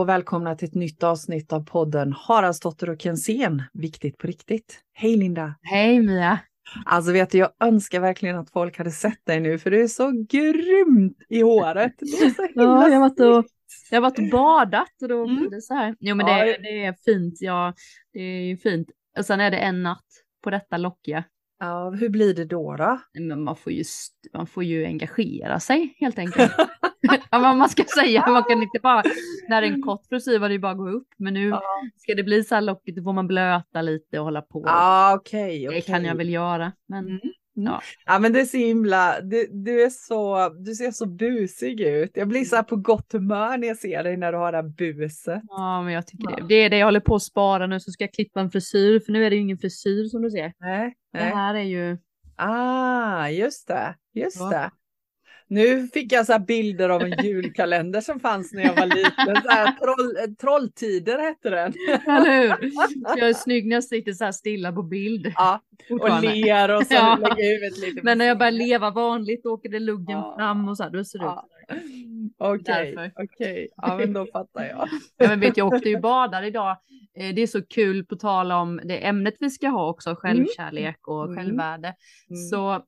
och välkomna till ett nytt avsnitt av podden Haraldsdotter och Kensén, viktigt på riktigt. Hej Linda! Hej Mia! Alltså vet du, jag önskar verkligen att folk hade sett dig nu för du är så grymt i håret. Ja, jag har varit och, jag har varit och badat och då mm. blir det så här. Jo men ja. det, det är fint, ja det är ju fint. Och sen är det en natt på detta lockiga. Ja, hur blir det då? då? Men man, får ju, man får ju engagera sig helt enkelt. ja, vad man ska säga, man kan inte bara, när en kort frisyr var det ju bara att gå upp, men nu ja. ska det bli så här lockigt, då får man blöta lite och hålla på. Ja, okej. Okay, okay. Det kan jag väl göra, men. Mm. Ja. ja men det är så himla, du, du, är så, du ser så busig ut. Jag blir så här på gott humör när jag ser dig när du har det här buset. Ja men jag tycker ja. det. Det är det jag håller på att spara nu så ska jag klippa en frisyr för nu är det ju ingen frisyr som du ser. Nej, nej. Det här är ju. Ah just det, just ja. det. Nu fick jag så bilder av en julkalender som fanns när jag var liten. Så här, troll, trolltider hette den. Eller hur? Jag är snygg när jag sitter så här stilla på bild. Ja, och ler och så ja. lägger huvudet lite. Men när jag börjar leva vanligt åker det luggen ja. fram och så här, då ser det ja. ut. Okej, okay, ja men då fattar jag. Ja, men vet jag åkte ju badar idag. Eh, det är så kul på tal om det ämnet vi ska ha också, självkärlek och mm. självvärde. Mm. Så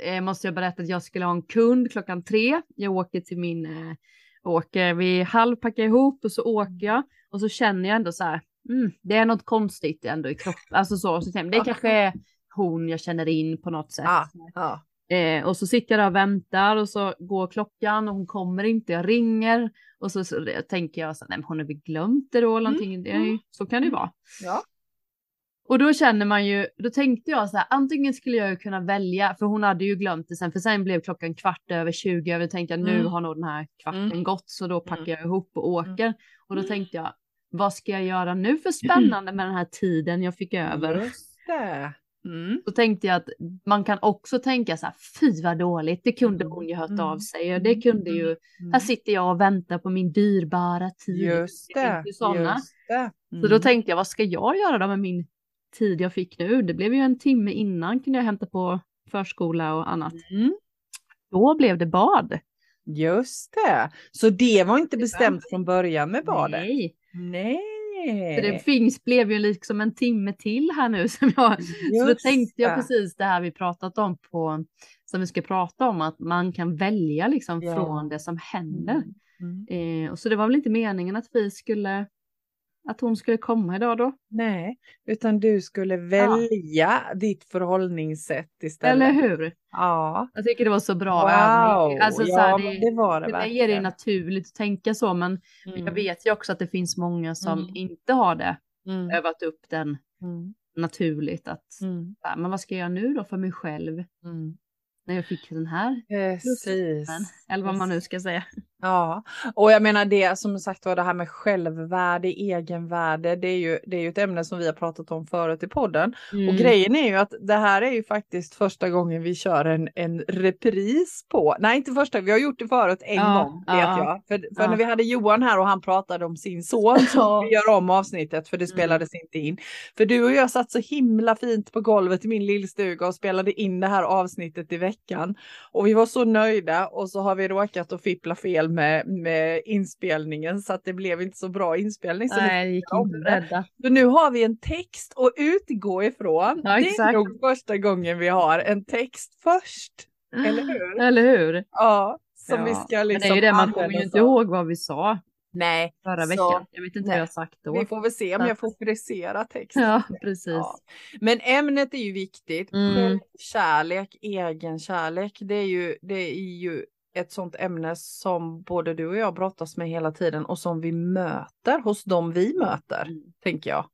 eh, måste jag berätta att jag skulle ha en kund klockan tre. Jag åker till min, eh, åker, vi halvpackar ihop och så åker jag och så känner jag ändå så här, mm, det är något konstigt ändå i kroppen. Alltså så, så det kanske är hon jag känner in på något sätt. Ah, ah. Eh, och så sitter jag där och väntar och så går klockan och hon kommer inte, jag ringer och så, så tänker jag så nej men hon har väl glömt det då eller någonting. Mm. Det, så kan det ju vara. Ja. Och då känner man ju, då tänkte jag så här, antingen skulle jag ju kunna välja, för hon hade ju glömt det sen, för sen blev klockan kvart över 20 över, tänkte jag nu mm. har nog den här kvarten mm. gått, så då packar mm. jag ihop och åker. Mm. Och då tänkte jag, vad ska jag göra nu för spännande med den här tiden jag fick över? Just det. Mm. Då tänkte jag att man kan också tänka så här, fy vad dåligt, det kunde hon ju hört mm. av sig och det kunde ju, mm. här sitter jag och väntar på min dyrbara tid. Just det. Just det. Så då tänkte jag, vad ska jag göra då med min tid jag fick nu. Det blev ju en timme innan kunde jag hämta på förskola och annat. Mm. Då blev det bad. Just det, så det var inte bestämt från början med badet? Nej. Nej. Så det finns, blev ju liksom en timme till här nu som jag, Just så då tänkte jag precis det här vi pratat om på, som vi ska prata om, att man kan välja liksom ja. från det som händer. Mm. Mm. Eh, och så det var väl inte meningen att vi skulle att hon skulle komma idag då? Nej, utan du skulle välja ja. ditt förhållningssätt istället. Eller hur? Ja. Jag tycker det var så bra wow. övning. Alltså, ja, här, det, det var det mig är det naturligt att tänka så, men mm. jag vet ju också att det finns många som mm. inte har det, mm. övat upp den mm. naturligt. Att, mm. men vad ska jag göra nu då för mig själv? Mm när jag fick den här. Precis. Eller vad man nu ska säga. Ja, och jag menar det som sagt var det här med självvärde, egenvärde, det är ju, det är ju ett ämne som vi har pratat om förut i podden. Mm. Och grejen är ju att det här är ju faktiskt första gången vi kör en, en repris på, nej inte första, vi har gjort det förut en ja, gång vet ja, jag. För, för ja. när vi hade Johan här och han pratade om sin son så vi gör om avsnittet för det mm. spelades mm. inte in. För du och jag satt så himla fint på golvet i min lillstuga och spelade in det här avsnittet i veckan. Och vi var så nöjda och så har vi råkat att fippla fel med, med inspelningen så att det blev inte så bra inspelning. Så Nej, det gick inte rädda. Så nu har vi en text att utgå ifrån. Ja, det är nog första gången vi har en text först. Eller hur? Eller hur? Ja, som ja. vi ska liksom. Men det är liksom ju det, man kommer ju inte ihåg vad vi sa. Nej. Förra så, veckan. Jag vet inte nej. vad jag sagt då. Vi får väl se om jag får frisera texten. Ja, precis. Ja. Men ämnet är ju viktigt. Mm. Kärlek, egen kärlek, det är ju, det är ju ett sånt ämne som både du och jag brottas med hela tiden och som vi möter hos dem vi möter, mm. tänker jag.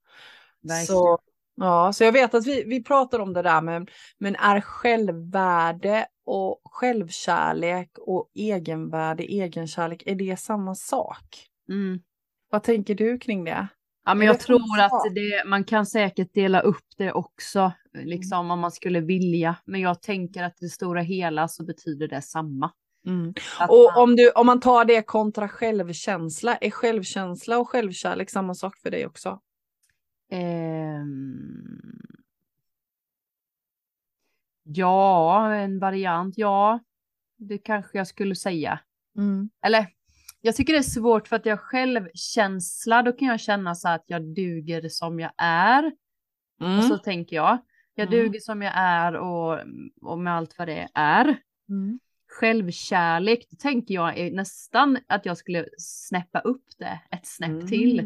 Så, ja, så jag vet att vi, vi pratar om det där med, men är självvärde och självkärlek och egenvärde, egenkärlek, är det samma sak? Mm. Vad tänker du kring det? Ja, men jag tror att det, man kan säkert dela upp det också, liksom mm. om man skulle vilja. Men jag tänker att det stora hela så betyder det samma. Mm. Och man... om, du, om man tar det kontra självkänsla, är självkänsla och självkärlek samma sak för dig också? Um... Ja, en variant, ja. Det kanske jag skulle säga. Mm. Eller jag tycker det är svårt för att jag självkänsla, då kan jag känna så att jag duger som jag är. Mm. Och så tänker jag. Jag mm. duger som jag är och, och med allt vad det är. Mm självkärlek, då tänker jag nästan att jag skulle snäppa upp det ett snäpp mm, till.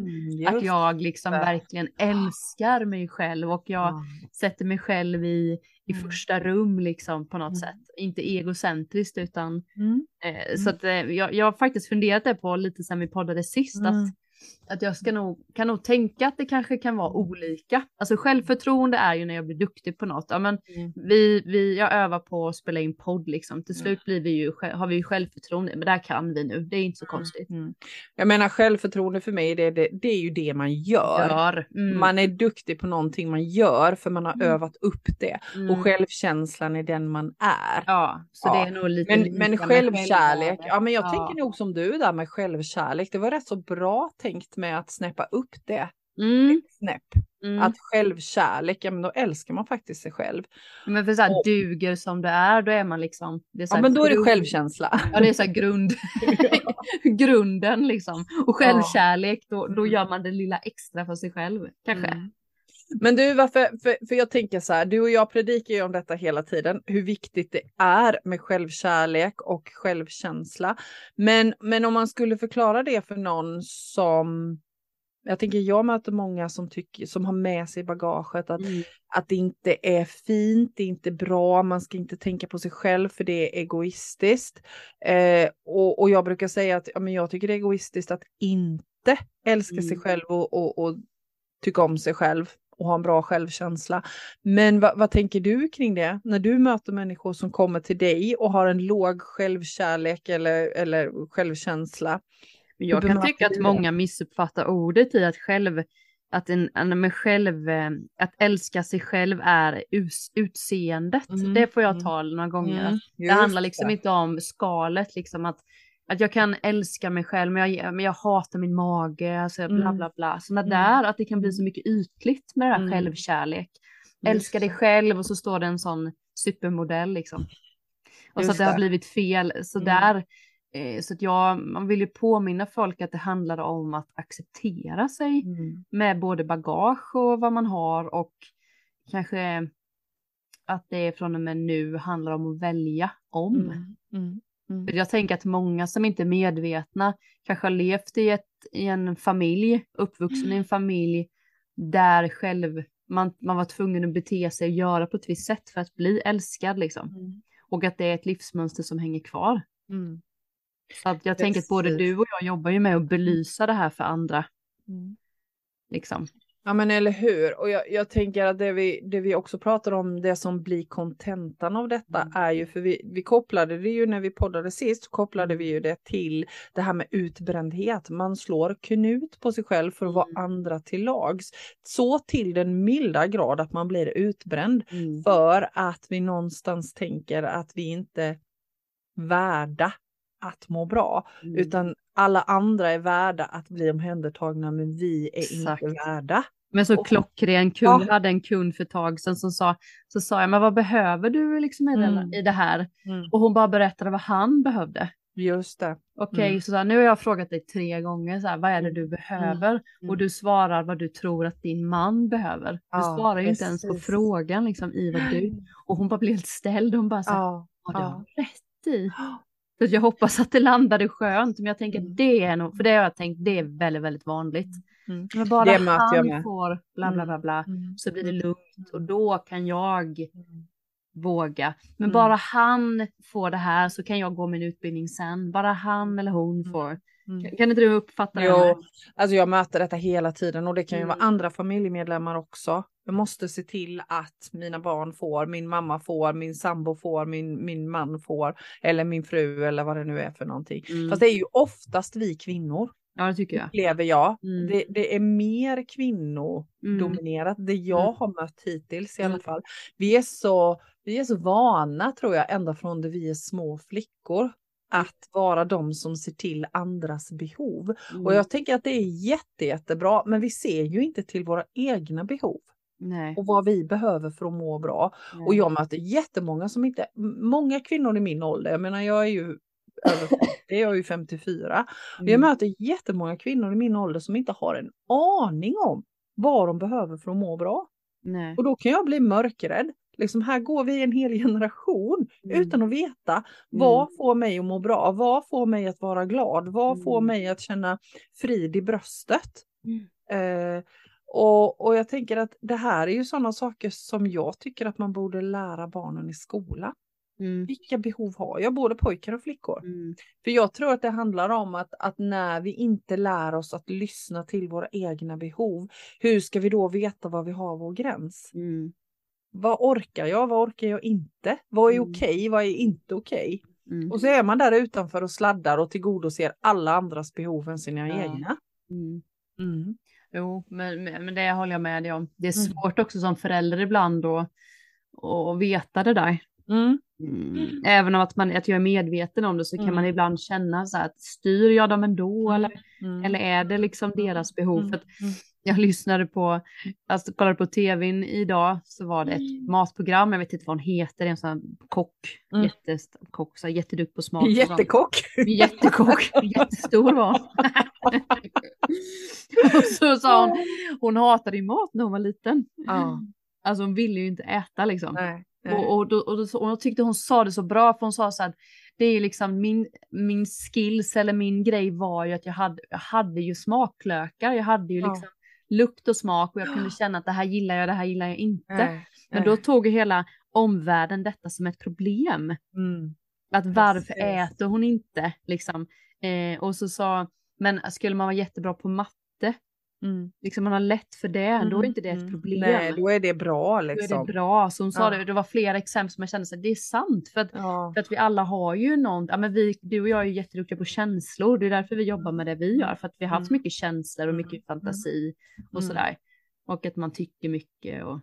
Att jag liksom det. verkligen älskar mig själv och jag mm. sätter mig själv i, i mm. första rum liksom på något mm. sätt. Inte egocentriskt utan mm. eh, så att eh, jag, jag har faktiskt funderat det på lite sen vi poddade sist att mm att jag ska nog, kan nog tänka att det kanske kan vara olika. Alltså självförtroende är ju när jag blir duktig på något. Ja, men mm. vi, vi, jag övar på att spela in podd liksom. Till slut blir vi ju, har vi ju självförtroende, men där kan vi nu. Det är inte så mm. konstigt. Mm. Jag menar självförtroende för mig, det, det, det är ju det man gör. gör. Mm. Man är duktig på någonting man gör för man har mm. övat upp det. Och mm. självkänslan är den man är. Ja, så ja. det är nog lite Men, men självkärlek, ja men jag ja. tänker nog som du där med självkärlek. Det var rätt så bra tänkt med att snäppa upp det. Mm. Snäpp. Mm. Att självkärlek, ja men då älskar man faktiskt sig själv. Men för så här, och, duger som det är, då är man liksom. Det är så ja men då grund, är det självkänsla. Ja det är så här grund, grunden liksom. Och självkärlek, då, då gör man det lilla extra för sig själv kanske. Mm. Men du, varför, för, för jag tänker så här, du och jag predikar ju om detta hela tiden, hur viktigt det är med självkärlek och självkänsla. Men, men om man skulle förklara det för någon som jag tänker jag möter många som, tycker, som har med sig bagaget att, mm. att det inte är fint, det är inte bra, man ska inte tänka på sig själv för det är egoistiskt. Eh, och, och jag brukar säga att ja, men jag tycker det är egoistiskt att inte älska mm. sig själv och, och, och tycka om sig själv och ha en bra självkänsla. Men vad, vad, tänker du kring det? När du möter människor som kommer till dig och har en låg självkärlek eller, eller självkänsla. Jag kan tycka att många missuppfattar ordet i att själv, att en, med själv, eh, att älska sig själv är us, utseendet. Mm. Det får jag mm. ta några gånger. Mm. Det handlar liksom det. inte om skalet, liksom att att jag kan älska mig själv men jag, men jag hatar min mage, alltså bla mm. bla bla. Sådana mm. där, att det kan bli så mycket ytligt med det här mm. självkärlek. Älska dig själv och så står det en sån supermodell liksom. Och Just så att det, det har blivit fel. Så mm. där, eh, så att jag, man vill ju påminna folk att det handlar om att acceptera sig mm. med både bagage och vad man har och kanske att det från och med nu handlar om att välja om. Mm. Mm. Mm. För jag tänker att många som inte är medvetna kanske har levt i, ett, i en familj, uppvuxen mm. i en familj där själv man, man var tvungen att bete sig och göra på ett visst sätt för att bli älskad liksom. Mm. Och att det är ett livsmönster som hänger kvar. Mm. Så att jag Precis. tänker att både du och jag jobbar ju med att belysa det här för andra. Mm. Liksom. Ja men eller hur. Och jag, jag, tänker att det vi, det vi också pratar om, det som blir kontentan av detta mm. är ju, för vi, vi kopplade det ju när vi poddade sist, kopplade vi ju det till det här med utbrändhet. Man slår knut på sig själv för att vara mm. andra till lags. Så till den milda grad att man blir utbränd mm. för att vi någonstans tänker att vi inte är värda att må bra, mm. utan alla andra är värda att bli omhändertagna men vi är Exakt. inte värda. Men så klockren kund, ja. hade en kund för ett tag sedan som sa, så sa jag, men vad behöver du liksom i, mm. den, i det här? Mm. Och hon bara berättade vad han behövde. Just det. Okej, okay, mm. så, så nu har jag frågat dig tre gånger, så här, vad är det du mm. behöver? Mm. Och du svarar vad du tror att din man behöver. Du ja, svarar ju inte ens på frågan liksom, i vad du... Och hon bara blev helt ställd, hon bara så här, ja, har du ja. rätt i? Så jag hoppas att det landade skönt, men jag tänker mm. det är nog, för det har jag tänkt, det är väldigt, väldigt vanligt. Mm. Men bara det han får bla bla bla bla mm. så blir det lugnt och då kan jag våga. Men mm. bara han får det här så kan jag gå min utbildning sen. Bara han eller hon mm. får. Mm. Kan, inte du uppfatta det? Jo, alltså jag möter detta hela tiden och det kan ju vara mm. andra familjemedlemmar också. Jag måste se till att mina barn får, min mamma får, min sambo får, min, min man får eller min fru eller vad det nu är för någonting. Mm. Fast det är ju oftast vi kvinnor Ja, det tycker jag. Lever jag. Mm. Det, det, är mer kvinnodominerat, mm. det jag mm. har mött hittills i alla mm. fall. Vi är, så, vi är så vana tror jag, ända från det vi är små flickor, att vara de som ser till andras behov. Mm. Och jag tänker att det är jätte, jättebra, men vi ser ju inte till våra egna behov. Nej. Och vad vi behöver för att må bra. Nej. Och jag möter jättemånga som inte, många kvinnor i min ålder, jag menar jag är ju över 50, jag är ju 54. Mm. Jag möter jättemånga kvinnor i min ålder som inte har en aning om vad de behöver för att må bra. Nej. Och då kan jag bli mörkrädd. Liksom här går vi en hel generation mm. utan att veta vad mm. får mig att må bra, vad får mig att vara glad, vad får mm. mig att känna frid i bröstet. Mm. Eh, och, och jag tänker att det här är ju sådana saker som jag tycker att man borde lära barnen i skolan. Mm. Vilka behov har jag, både pojkar och flickor? Mm. För jag tror att det handlar om att, att när vi inte lär oss att lyssna till våra egna behov, hur ska vi då veta var vi har vår gräns? Mm. Vad orkar jag? Vad orkar jag inte? Vad är mm. okej? Vad är inte okej? Mm. Och så är man där utanför och sladdar och tillgodoser alla andras behov än sina ja. egna. Mm. Jo, men, men det håller jag med dig om. Det är svårt också som förälder ibland att veta det där. Mm. Mm. Även om att, man, att jag är medveten om det så kan mm. man ibland känna så här att styr jag dem ändå mm. eller, mm. eller är det liksom deras behov? Mm. För jag lyssnade på, alltså kollade på tvn idag så var det ett matprogram, jag vet inte vad hon heter, en sån kock, mm. jättekock, så jätteduktig på smak. Jättekock. Jättekock, jättestor var Och så sa hon, hon hatade ju mat när hon var liten. Ja. Alltså hon ville ju inte äta liksom. Nej. Och, och, då, och, då, och då tyckte hon sa det så bra, för hon sa så att det är liksom min, min skills eller min grej var ju att jag hade, jag hade ju smaklökar, jag hade ju liksom ja. lukt och smak och jag kunde känna att det här gillar jag, det här gillar jag inte. Nej, Men då tog ju hela omvärlden detta som ett problem. Mm. Att varför Precis. äter hon inte liksom? Eh, och så sa, men skulle man vara jättebra på matte Mm. Liksom man har lätt för det, mm. då är inte det ett mm. problem. Nej, då är det bra liksom. Då är det liksom. bra. Så hon sa ja. det, det var flera exempel som jag kände att det är sant. För att, ja. för att vi alla har ju någon, ja men vi, du och jag är ju jätteduktiga på känslor, det är därför vi jobbar med det vi gör. För att vi har haft mm. mycket känslor och mycket fantasi och mm. sådär. Och att man tycker mycket och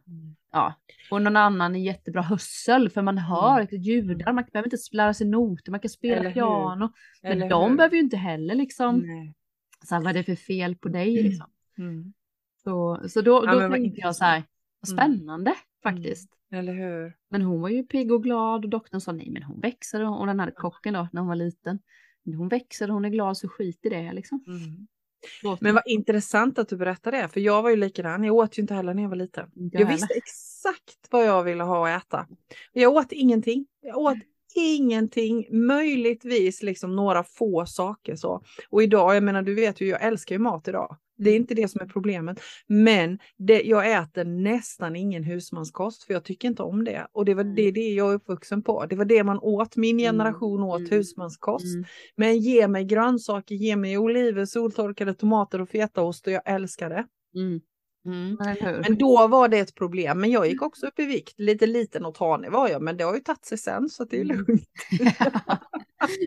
ja. Och någon annan är jättebra hörsel för man hör mm. ljudar, man behöver inte lära sig noter, man kan spela piano. Men Eller de hur? behöver ju inte heller liksom, Nej. så här, vad är det för fel på dig liksom. Mm. Så, så då, då ja, tänkte jag så här, vad mm. spännande mm. faktiskt. Eller hur? Men hon var ju pigg och glad och doktorn sa nej men hon växer och den här kocken då när hon var liten. Hon växer och hon är glad så skit i det liksom. Mm. Men vad intressant att du berättar det, för jag var ju likadan. Jag åt ju inte heller när jag var liten. Jag, jag visste exakt vad jag ville ha att äta. Jag åt ingenting. Jag åt ingenting, möjligtvis liksom några få saker så. Och idag, jag menar du vet ju, jag älskar ju mat idag. Det är inte det som är problemet. Men det, jag äter nästan ingen husmanskost för jag tycker inte om det. Och det var det, det jag är uppvuxen på. Det var det man åt. Min mm, generation åt mm. husmanskost. Mm. Men ge mig grönsaker, ge mig oliver, soltorkade tomater och fetaost och jag älskar det. Mm. Mm. Men då var det ett problem. Men jag gick också upp i vikt. Lite liten och tanig var jag, men det har ju tagit sig sen så det är mm. lugnt.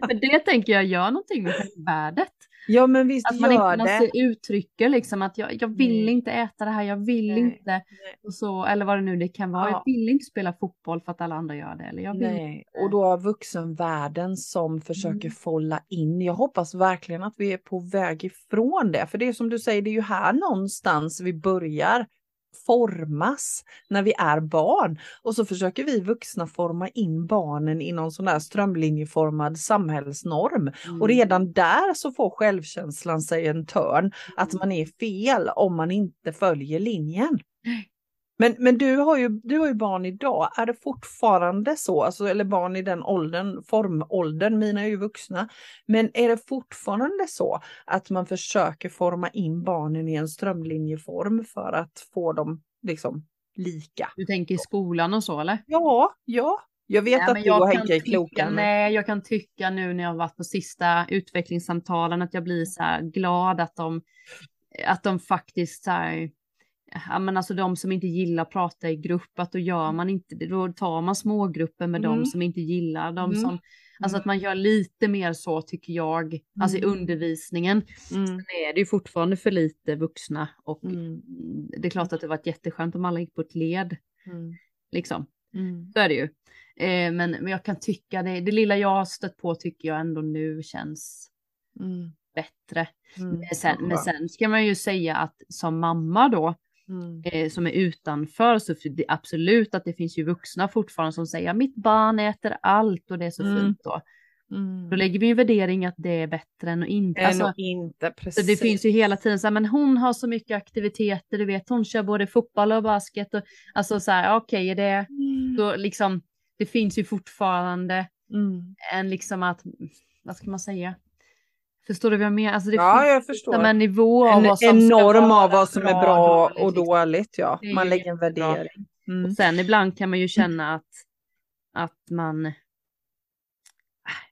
men det tänker jag gör någonting med värdet. Ja men visst att man gör inte, det. Man uttrycker liksom att jag, jag vill Nej. inte äta det här, jag vill Nej. inte. Nej. Och så, eller vad det nu det kan vara. Ja. Jag vill inte spela fotboll för att alla andra gör det. Eller jag vill Nej. Och då vuxenvärlden som försöker mm. folla in. Jag hoppas verkligen att vi är på väg ifrån det. För det är som du säger, det är ju här någonstans vi börjar formas när vi är barn. Och så försöker vi vuxna forma in barnen i någon sån där strömlinjeformad samhällsnorm. Mm. Och redan där så får självkänslan sig en törn att mm. man är fel om man inte följer linjen. Men, men du, har ju, du har ju barn idag, är det fortfarande så, alltså, eller barn i den åldern, formåldern, mina är ju vuxna, men är det fortfarande så att man försöker forma in barnen i en strömlinjeform för att få dem liksom lika? Du tänker i skolan och så eller? Ja, ja. Jag vet nej, att du och Henke är kloka. Nej, jag kan tycka nu när jag varit på sista utvecklingssamtalen att jag blir så här glad att de, att de faktiskt så här, ja men alltså de som inte gillar att prata i grupp, att då gör mm. man inte det, då tar man smågrupper med mm. de som inte gillar, de mm. som, alltså att mm. man gör lite mer så tycker jag, alltså i mm. undervisningen. Mm. Sen är det ju fortfarande för lite vuxna och det är klart att det varit jätteskönt om alla gick på ett led. Liksom, så är det ju. Eh, men, men jag kan tycka det, det lilla jag har stött på tycker jag ändå nu känns bättre. Mm. Men, sen, men sen ska man ju säga att som mamma då, Mm. Eh, som är utanför så det absolut att det finns ju vuxna fortfarande som säger mitt barn äter allt och det är så mm. fint då. Mm. Då lägger vi ju värdering att det är bättre än att inte. Än alltså, inte, precis. Så det finns ju hela tiden så här, men hon har så mycket aktiviteter, du vet, hon kör både fotboll och basket och alltså så här, okej, okay, det, mm. då liksom, det finns ju fortfarande mm. en liksom att, vad ska man säga? Förstår du vad jag menar? Alltså det ja, jag förstår. En nivå av en, vad som en norm av vad som är bra och dåligt, ja. Man lägger en värdering. Mm. Och sen ibland kan man ju känna att, att man, äh,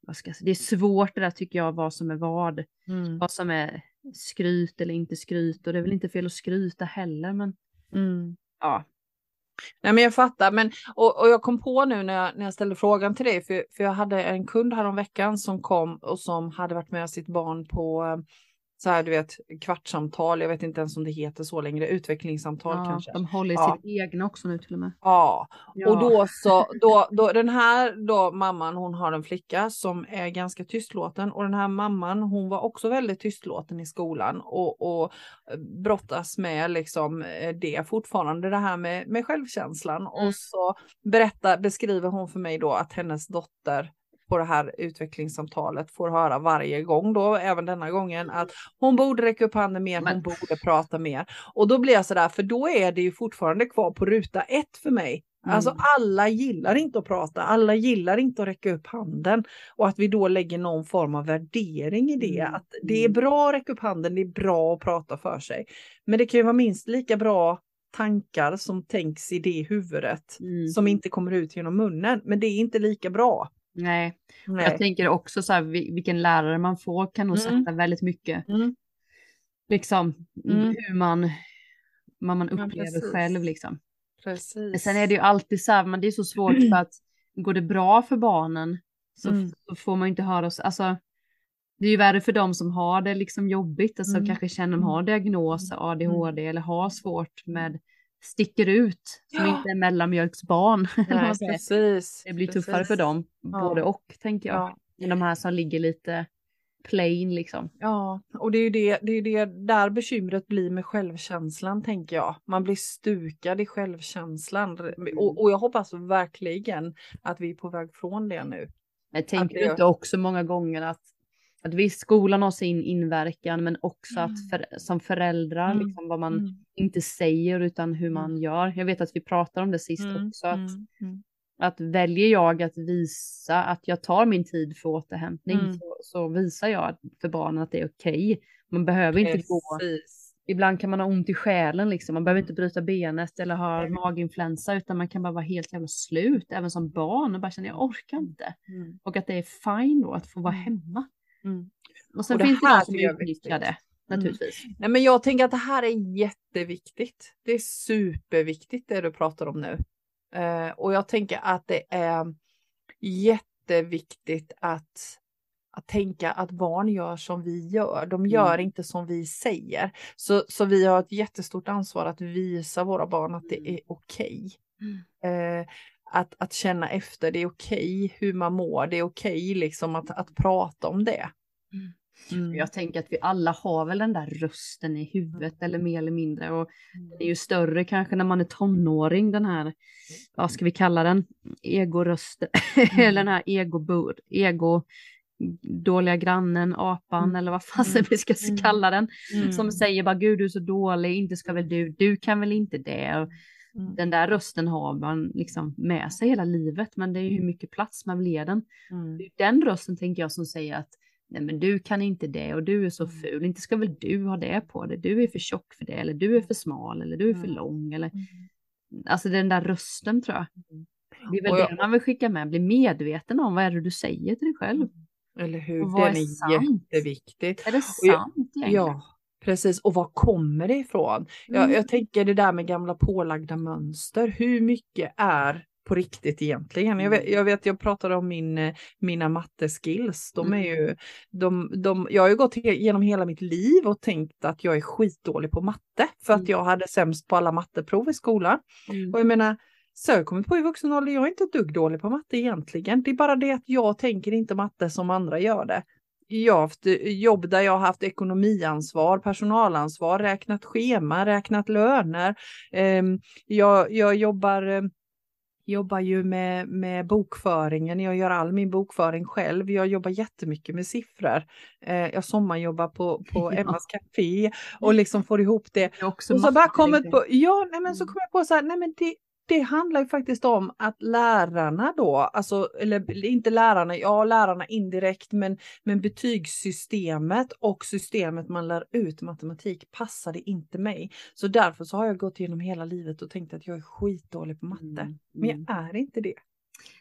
vad ska jag säga, det är svårt det där tycker jag, vad som är vad. Mm. Vad som är skryt eller inte skryt och det är väl inte fel att skryta heller men mm. ja, Nej men jag fattar, men och, och jag kom på nu när jag, när jag ställde frågan till dig, för, för jag hade en kund häromveckan som kom och som hade varit med sitt barn på så här, du vet, kvartssamtal, jag vet inte ens om det heter så längre, utvecklingssamtal ja, kanske. De håller ja. sitt egna också nu till och med. Ja, ja. och då så, då, då, den här då mamman, hon har en flicka som är ganska tystlåten och den här mamman, hon var också väldigt tystlåten i skolan och, och brottas med liksom eh, det fortfarande, det här med, med självkänslan. Mm. Och så berättar, beskriver hon för mig då att hennes dotter på det här utvecklingssamtalet får höra varje gång då, även denna gången, att hon borde räcka upp handen mer, hon borde prata mer. Och då blir jag sådär, för då är det ju fortfarande kvar på ruta ett för mig. Alltså, mm. Alltså alla gillar inte att prata, alla gillar inte att räcka upp handen och att vi då lägger någon form av värdering i det. Mm. Att det är bra att räcka upp handen, det är bra att prata för sig. Men det kan ju vara minst lika bra tankar som tänks i det huvudet mm. som inte kommer ut genom munnen. Men det är inte lika bra. Nej. Nej. jag tänker också så här vilken lärare man får kan nog mm. sätta väldigt mycket. Mm. Liksom mm. hur man, vad man upplever ja, själv liksom. Precis. Sen är det ju alltid så här, men det är så svårt för att går det bra för barnen så, mm. får man inte höra, alltså det är ju värre för dem som har det liksom jobbigt, alltså mm. kanske känner de har mm. diagnos ADHD mm. eller har svårt med sticker ut, som ja. inte är mellanmjölksbarn. Nej, precis, det blir tuffare för dem, ja. både och tänker jag. Ja. De här som ligger lite plain liksom. Ja, och det är ju det, det, är det där bekymret blir med självkänslan tänker jag. Man blir stukad i självkänslan mm. och, och, jag hoppas verkligen att vi är på väg från det nu. Jag tänker det... inte också många gånger att att visst, skolan har sin inverkan, men också mm. att för, som föräldrar, mm. liksom, vad man mm. inte säger utan hur man mm. gör. Jag vet att vi pratade om det sist mm. också, att, mm. att väljer jag att visa att jag tar min tid för återhämtning så, så, visar jag för barnen att det är okej. Okay. Man behöver inte Precis. gå Ibland kan man ha ont i själen liksom. Man behöver inte bryta benet eller ha maginfluensa utan man kan bara vara helt jävla slut även som barn och bara känna jag orkar inte. Mm. Och att det är fine då att få vara hemma. Mm. Och sen och det finns det de som utnyttjar det naturligtvis. Mm. Nej, men jag tänker att det här är jätteviktigt. Det är superviktigt det du pratar om nu. Uh, och jag tänker att det är jätteviktigt att, att tänka att barn gör som vi gör. De gör mm. inte som vi säger. Så, så vi har ett jättestort ansvar att visa våra barn att det är okej. Okay. Mm. Uh, att, att känna efter, det är okej okay hur man mår, det är okej okay, liksom att, att prata om det. Mm. Mm. Jag tänker att vi alla har väl den där rösten i huvudet eller mer eller mindre och mm. den är ju större kanske när man är tonåring den här, vad ska vi kalla den, egorösten mm. eller den här ego, ego dåliga grannen, apan mm. eller vad fasen mm. vi ska mm. kalla den, som säger bara gud du är så dålig, inte ska väl du, du kan väl inte det. Och, Mm. Den där rösten har man liksom med sig hela livet, men det är ju hur mm. mycket plats man vill ge den. Mm. Den rösten tänker jag som säger att nej men du kan inte det och du är så mm. ful, inte ska väl du ha det på dig, du är för tjock för det eller du är för smal eller du är för mm. lång eller alltså den där rösten tror jag. Det är väl jag... det man vill skicka med, bli medveten om vad är det du säger till dig själv. Eller hur, och den är, är jätteviktigt. Är det sant jag, Ja, Precis, och var kommer det ifrån? Mm. Jag, jag tänker det där med gamla pålagda mönster. Hur mycket är på riktigt egentligen. Jag vet, mm. jag, vet, jag pratade om min, mina matteskills. De är ju, mm. de, de, jag har ju gått igenom hela mitt liv och tänkt att jag är skitdålig på matte för att jag hade sämst på alla matteprov i skolan. Mm. Och jag menar, så jag kommit på i vuxen ålder, jag är inte ett dugg dålig på matte egentligen. Det är bara det att jag tänker inte matte som andra gör det jag har haft jobb där jag har haft ekonomiansvar, personalansvar, räknat schema, räknat löner. Ehm, jag, jag jobbar ehm, jobbar ju med, med bokföringen. Jag gör all min bokföring själv. Jag jobbar jättemycket med siffror. Eh, jag sommarjobbar på, på Emmas Café och liksom får ihop det. Och så bara kommit på, ja, nej, men så mm. kom jag på så här, nej men det, det handlar ju faktiskt om att lärarna då, alltså, eller inte lärarna, ja lärarna indirekt, men, men betygssystemet och systemet man lär ut matematik passade inte mig. Så därför så har jag gått igenom hela livet och tänkt att jag är skitdålig på matte. Mm. Men jag mm. är inte det.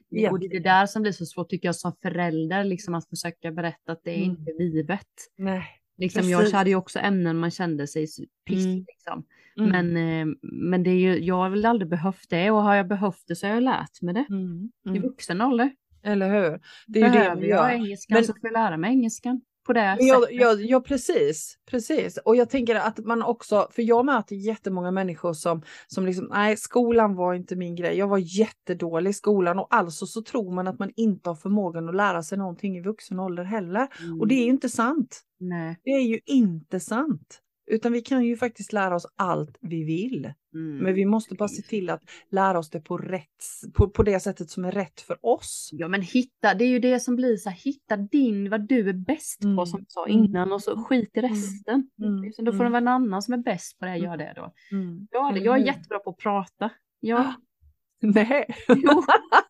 Ja, och det är det där som blir så svårt tycker jag som förälder, liksom att försöka berätta att det är mm. inte livet. Nej. Liksom, jag hade ju också ämnen man kände sig piss. Mm. Liksom. Mm. Men, eh, men det är ju, jag har väl aldrig behövt det och har jag behövt det så har jag lärt mig det mm. Mm. i vuxen ålder. Eller hur? Det är Behöver det jag engelskan men... så får jag lära mig engelskan på det ja, sättet. Ja, ja, precis, precis. Och jag tänker att man också, för jag möter jättemånga människor som, som liksom, nej, skolan var inte min grej. Jag var jättedålig i skolan och alltså så tror man att man inte har förmågan att lära sig någonting i vuxen ålder heller. Mm. Och det är ju inte sant. Nej. Det är ju inte sant. Utan vi kan ju faktiskt lära oss allt vi vill. Mm. Men vi måste bara se till att lära oss det på, rätt, på, på det sättet som är rätt för oss. Ja men hitta, det är ju det som blir så här, hitta din, vad du är bäst mm. på som du sa mm. innan och så skit i mm. resten. Mm. Då får det vara en annan som är bäst på det, gör det då. Mm. Ja, jag är jättebra på att prata. Ja. Ah. Nej. Jo.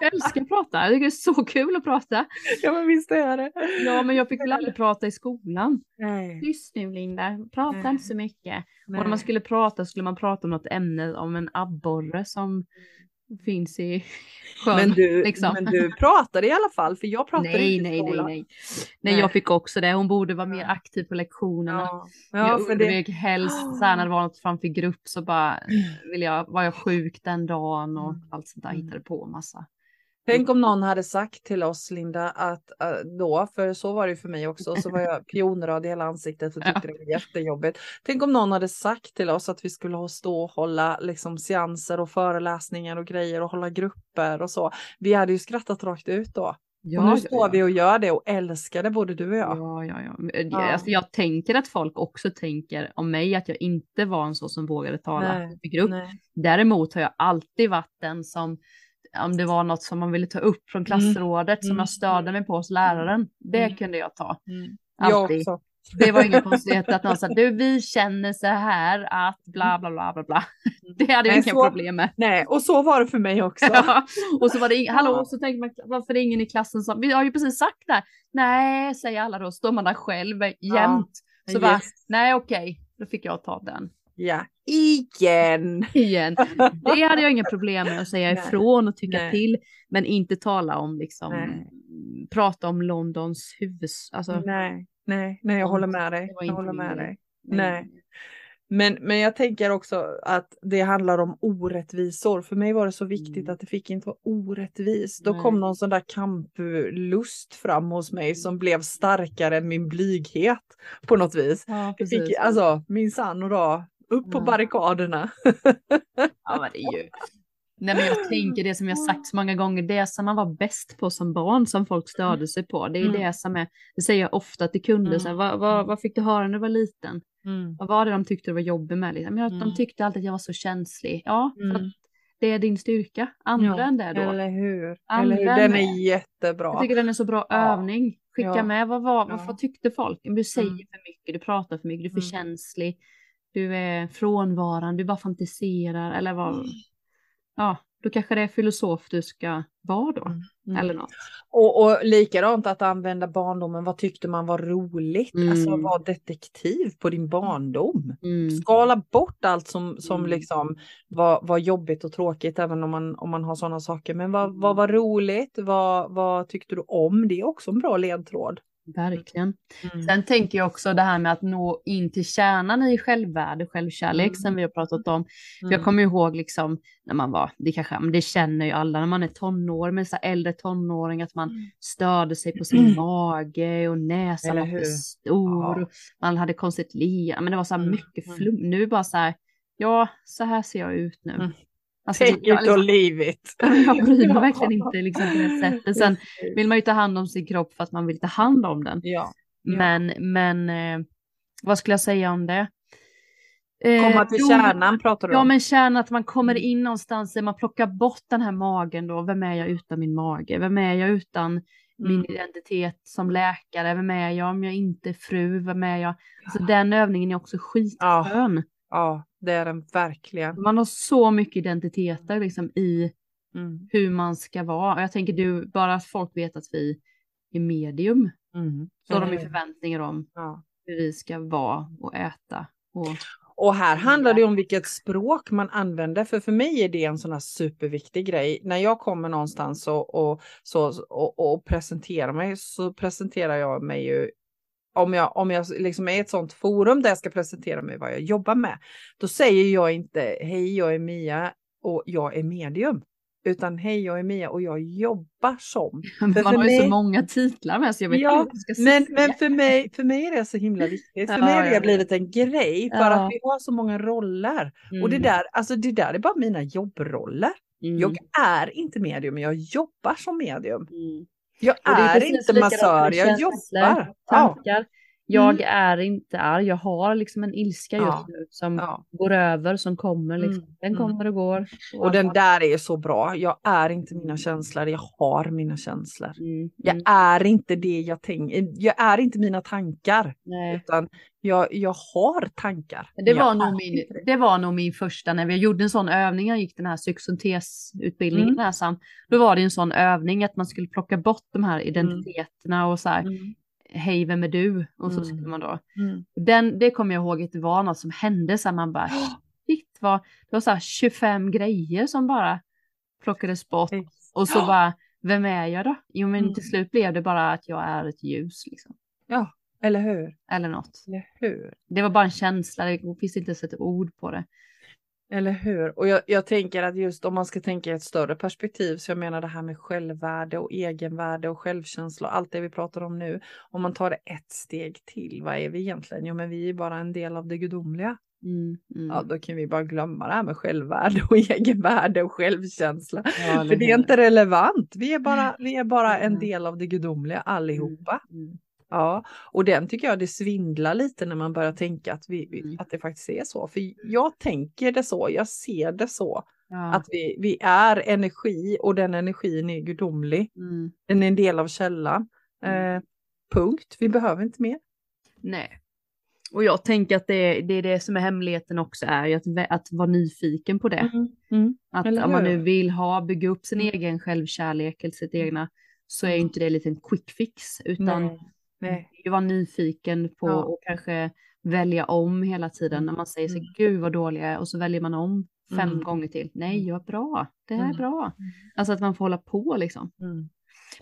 Jag älskar att prata, jag tycker det är så kul att prata. Ja men visst är det. Ja men jag fick väl aldrig prata i skolan. Nej. Tyst nu Linda, prata Nej. inte så mycket. Nej. Och när man skulle prata skulle man prata om något ämne, om en abborre som finns i sjön. Men du, liksom. men du pratade i alla fall, för jag pratade nej, inte i skolan. Nej, nej, nej. Nej, jag fick också det. Hon borde vara mer aktiv på lektionerna. Ja. Ja, jag undvek det... helst, så här, när det var något framför grupp så bara vill jag, var jag sjuk den dagen och mm. allt sånt där, mm. hittade på massa. Tänk om någon hade sagt till oss, Linda, att uh, då, för så var det för mig också, så var jag pionröd i hela ansiktet och tyckte ja. det var jättejobbigt. Tänk om någon hade sagt till oss att vi skulle stå och hålla liksom seanser och föreläsningar och grejer och hålla grupper och så. Vi hade ju skrattat rakt ut då. Ja, och nu står ja, vi och gör det och älskar det både du och jag. Ja, ja, ja. ja. Alltså, jag tänker att folk också tänker om mig att jag inte var en så som vågade tala nej, i grupp. Nej. Däremot har jag alltid varit den som om det var något som man ville ta upp från mm. klassrådet mm. som jag störde mig på hos läraren. Det mm. kunde jag ta. Mm. Alltid. Jag. Det var inga konstigheter att någon sa du vi känner så här att bla bla bla bla bla. Det hade jag inga så, problem med. Nej och så var det för mig också. ja, och så var det hallå så tänkte man varför är det ingen i klassen som, vi har ju precis sagt det. Nej säger alla då, står man där själv jämt. Ja, så yes. bara, nej okej, då fick jag ta den. Ja, igen. igen. Det hade jag inga problem med att säga ifrån och tycka Nej. till. Men inte tala om liksom, Nej. prata om Londons huvus. Alltså, Nej. Nej, Nej, jag håller med dig. Jag håller med dig. Nej. Men, men jag tänker också att det handlar om orättvisor. För mig var det så viktigt mm. att det fick inte vara orättvist. Då kom någon sån där kamplust fram hos mig som blev starkare än min blyghet på något vis. Ja, fick, alltså min sann och då upp på barrikaderna. ja, men det är ju... Nej, men jag tänker det som jag sagt så många gånger, det som man var bäst på som barn som folk störde sig på, det är mm. det som är, det säger jag ofta till kunder, mm. så här, vad, vad, vad, fick du höra när du var liten? Mm. Vad var det de tyckte du var jobbig med? Liksom? Ja, De mm. tyckte alltid att jag var så känslig. Ja, för att mm. det är din styrka. Använd ja, det då. Eller hur. eller hur. Den är jättebra. Jag tycker den är så bra ja. övning. Skicka ja. med, vad, var, vad, vad tyckte folk? Du säger mm. för mycket, du pratar för mycket, du är för känslig du är frånvarande, du bara fantiserar eller vad. Mm. Ja, då kanske det är filosof du ska vara då. Mm. mm. Eller något. Och, och likadant att använda barndomen, vad tyckte man var roligt? Mm. Alltså var detektiv på din barndom. Mm. Skala bort allt som, som mm. liksom var, var jobbigt och tråkigt, även om man, om man har sådana saker. Men vad, vad var roligt? Vad, vad tyckte du om? Det är också en bra ledtråd. Verkligen. Mm. Sen tänker jag också det här med att nå in till kärnan i självvärde, självkärlek mm. som vi har pratat om. Mm. Jag kommer ihåg liksom när man var, det kanske, men det känner ju alla när man är tonår, med så äldre tonåring, att man mm. störde sig på sin mage och näsan var för stor. Ja. Man hade konstigt leende, men det var så här mm. mycket mm. flum. Nu bara så här, ja, så här ser jag ut nu. Alltså, Take it liksom, or leave it. Jag bryr mig verkligen inte liksom, på det sättet. Sen vill man ju ta hand om sin kropp för att man vill ta hand om den. Ja. Men, men eh, vad skulle jag säga om det? Komma till jo, kärnan pratar du Ja om. men kärna att man kommer Mm. in någonstans man plockar bort den här magen då. Vem är jag utan min mage? Vem är jag utan min Mm. identitet som läkare? Vem är jag om jag inte är fru? Vem är jag? Alltså den övningen är också skitskön. Ja, det är den verkligen. Man har så mycket identiteter liksom i Mm. hur man ska vara. Och jag tänker du, bara att folk vet att vi är medium. Mm. Så har de ju hur? förväntningar om Ja. hur vi ska vara och äta. Och, Och här handlar det om vilket språk man använder. För för mig är det en sån här superviktig grej. När jag kommer någonstans och, och, så, och, och presenterar mig så presenterar jag mig ju om jag, om jag liksom är i ett sånt forum där jag ska presentera mig vad jag jobbar med, då säger jag inte hej, jag är Mia och jag är medium, utan hej, jag är Mia och jag jobbar som. man för har ju så många titlar med så jag vet Ja, inte jag ska Men, säga. men för, mig, för mig är det så himla viktigt. För Ja, mig har det ja. blivit en grej för Ja. att vi har så många roller. Och det Mm, där, alltså det där är bara mina jobbroller. mm, Jag är inte medium, men jag jobbar som medium. mm. Jag är, precis inte massör, jag jobbar. Ja, Tankar. Jag Mm. är inte arg, jag har liksom en ilska just Ja. nu som ja. går över, som kommer liksom. Mm, Den mm. kommer och går. Och den där är så bra. Jag är inte mina känslor, jag har mina känslor. Mm, Jag mm, är inte det jag tänker, jag är inte mina tankar, nej. utan jag, jag har tankar. Det var, nog min, det. var nog min första, när vi gjorde en sån övning, jag gick den här psykosyntesutbildningen Mm. här sen, då var det en sån övning att man skulle plocka bort de här identiteterna och så här, Mm, hej vem är du? Och så Mm. skulle man då, mm. den, det kommer jag ihåg att det var något som hände så här, man bara, shit vad, det var så här 25 grejer som bara plockades bort och så bara, vem är jag då? Jo men Mm. till slut blev det bara att jag är ett ljus liksom, Ja, eller hur? eller något. Eller hur? Det var bara en känsla, det finns inte ens ett ord på det. Eller hur? Och jag, jag tänker att just om man ska tänka i ett större perspektiv, så jag menar det här med självvärde och egenvärde och självkänsla och allt det vi pratar om nu. Om man tar det ett steg till, vad är vi egentligen? Jo, men vi är bara en del av det gudomliga. Mm, mm. Ja, då kan vi bara glömma det här med självvärde och egenvärde och självkänsla. Ja, För det är inte relevant. Vi är bara, vi är bara en Mm. del av det gudomliga allihopa. Mm. Ja, och den tycker jag det svindlar lite när man börjar tänka att, vi, Mm. att det faktiskt är så. För jag tänker det så, jag ser det så. Ja. Att vi, vi är energi och den energin är gudomlig. Mm. Den är en del av källan. Mm. Eh, punkt, vi behöver inte mer. Nej. Och jag tänker att det, det är det som är hemligheten också, är att, att vara nyfiken på det. Mm. Att eller om man nu vill ha, bygga upp sin Mm. egen självkärlek eller sitt egna, så är inte det en liten quick fix, utan Nej. Nej. ju vara nyfiken på Ja. och kanske välja om hela tiden. När man säger så Mm. gud vad dålig jag är och så väljer man om fem Mm. gånger till. Nej, jag är bra. Det här är Mm. bra. Alltså att man får hålla på liksom. Mm.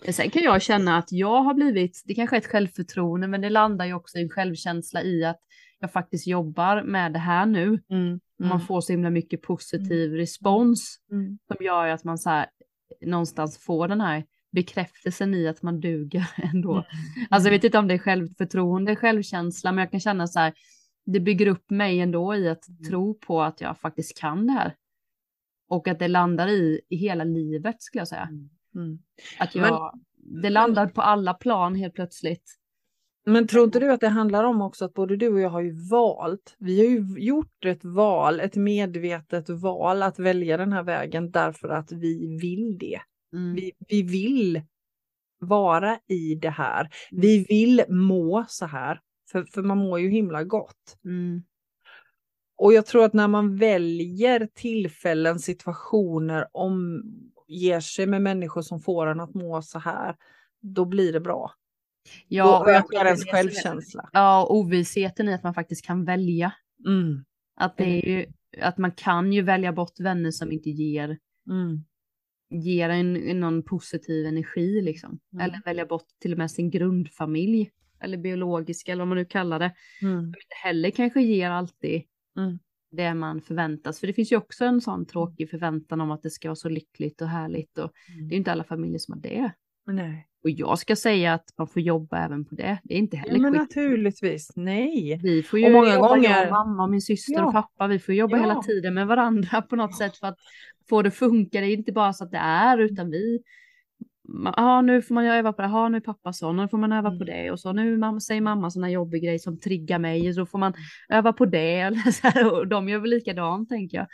Men sen kan jag känna att jag har blivit, det kanske är ett självförtroende, men det landar ju också i en självkänsla i att jag faktiskt jobbar med det här nu. Mm. Man får så himla mycket positiv respons Mm. som gör att man så här, någonstans får den här bekräftelsen i att man duger ändå. Mm. Alltså jag vet inte om det är självförtroende, självkänsla, men jag kan känna så här, det bygger upp mig ändå i att Mm. tro på att jag faktiskt kan det här. Och att det landar i, i hela livet skulle jag säga. Mm. Att jag, det landar på alla plan helt plötsligt. Men tror inte du att det handlar om också att både du och jag har ju valt, vi har ju gjort ett val, ett medvetet val att välja den här vägen därför att vi vill det. Mm. Vi, vi vill vara i det här. Vi vill må så här, för, för man mår ju himla gott. Mm. Och jag tror att när man väljer tillfällen, situationer, omger sig med människor som får en att må så här, då blir det bra. Ja, tror ökar ens självkänsla. Ja, och ovissheten i att man faktiskt kan välja. Mm, Att, det är ju, att man kan ju välja bort vänner som inte ger, mm, ger en, någon positiv energi liksom. Mm. Eller välja bort till och med sin grundfamilj. Eller biologiska eller vad man nu kallar det. mm, Som inte heller kanske ger alltid Mm. det man förväntas. För det finns ju också en sån tråkig förväntan om att det ska vara så lyckligt och härligt. Och det är ju inte alla familjer som har det. Nej. Och jag ska säga att man får jobba även på det. Det är inte heller Ja, men skick. naturligtvis, nej. Vi får ju Och många jobba, gånger- jag mamma min syster Ja. och pappa, vi får jobba Ja. hela tiden med varandra på något sätt för att få det att funka. Det är inte bara så att det är, utan vi ja nu får man öva på det, ja nu är pappa så, nu får man öva Mm. på det och så nu mamma, säger mamma sådana jobbig grej som triggar mig, så får man öva på det. Eller så här, och de gör väl likadant tänker jag.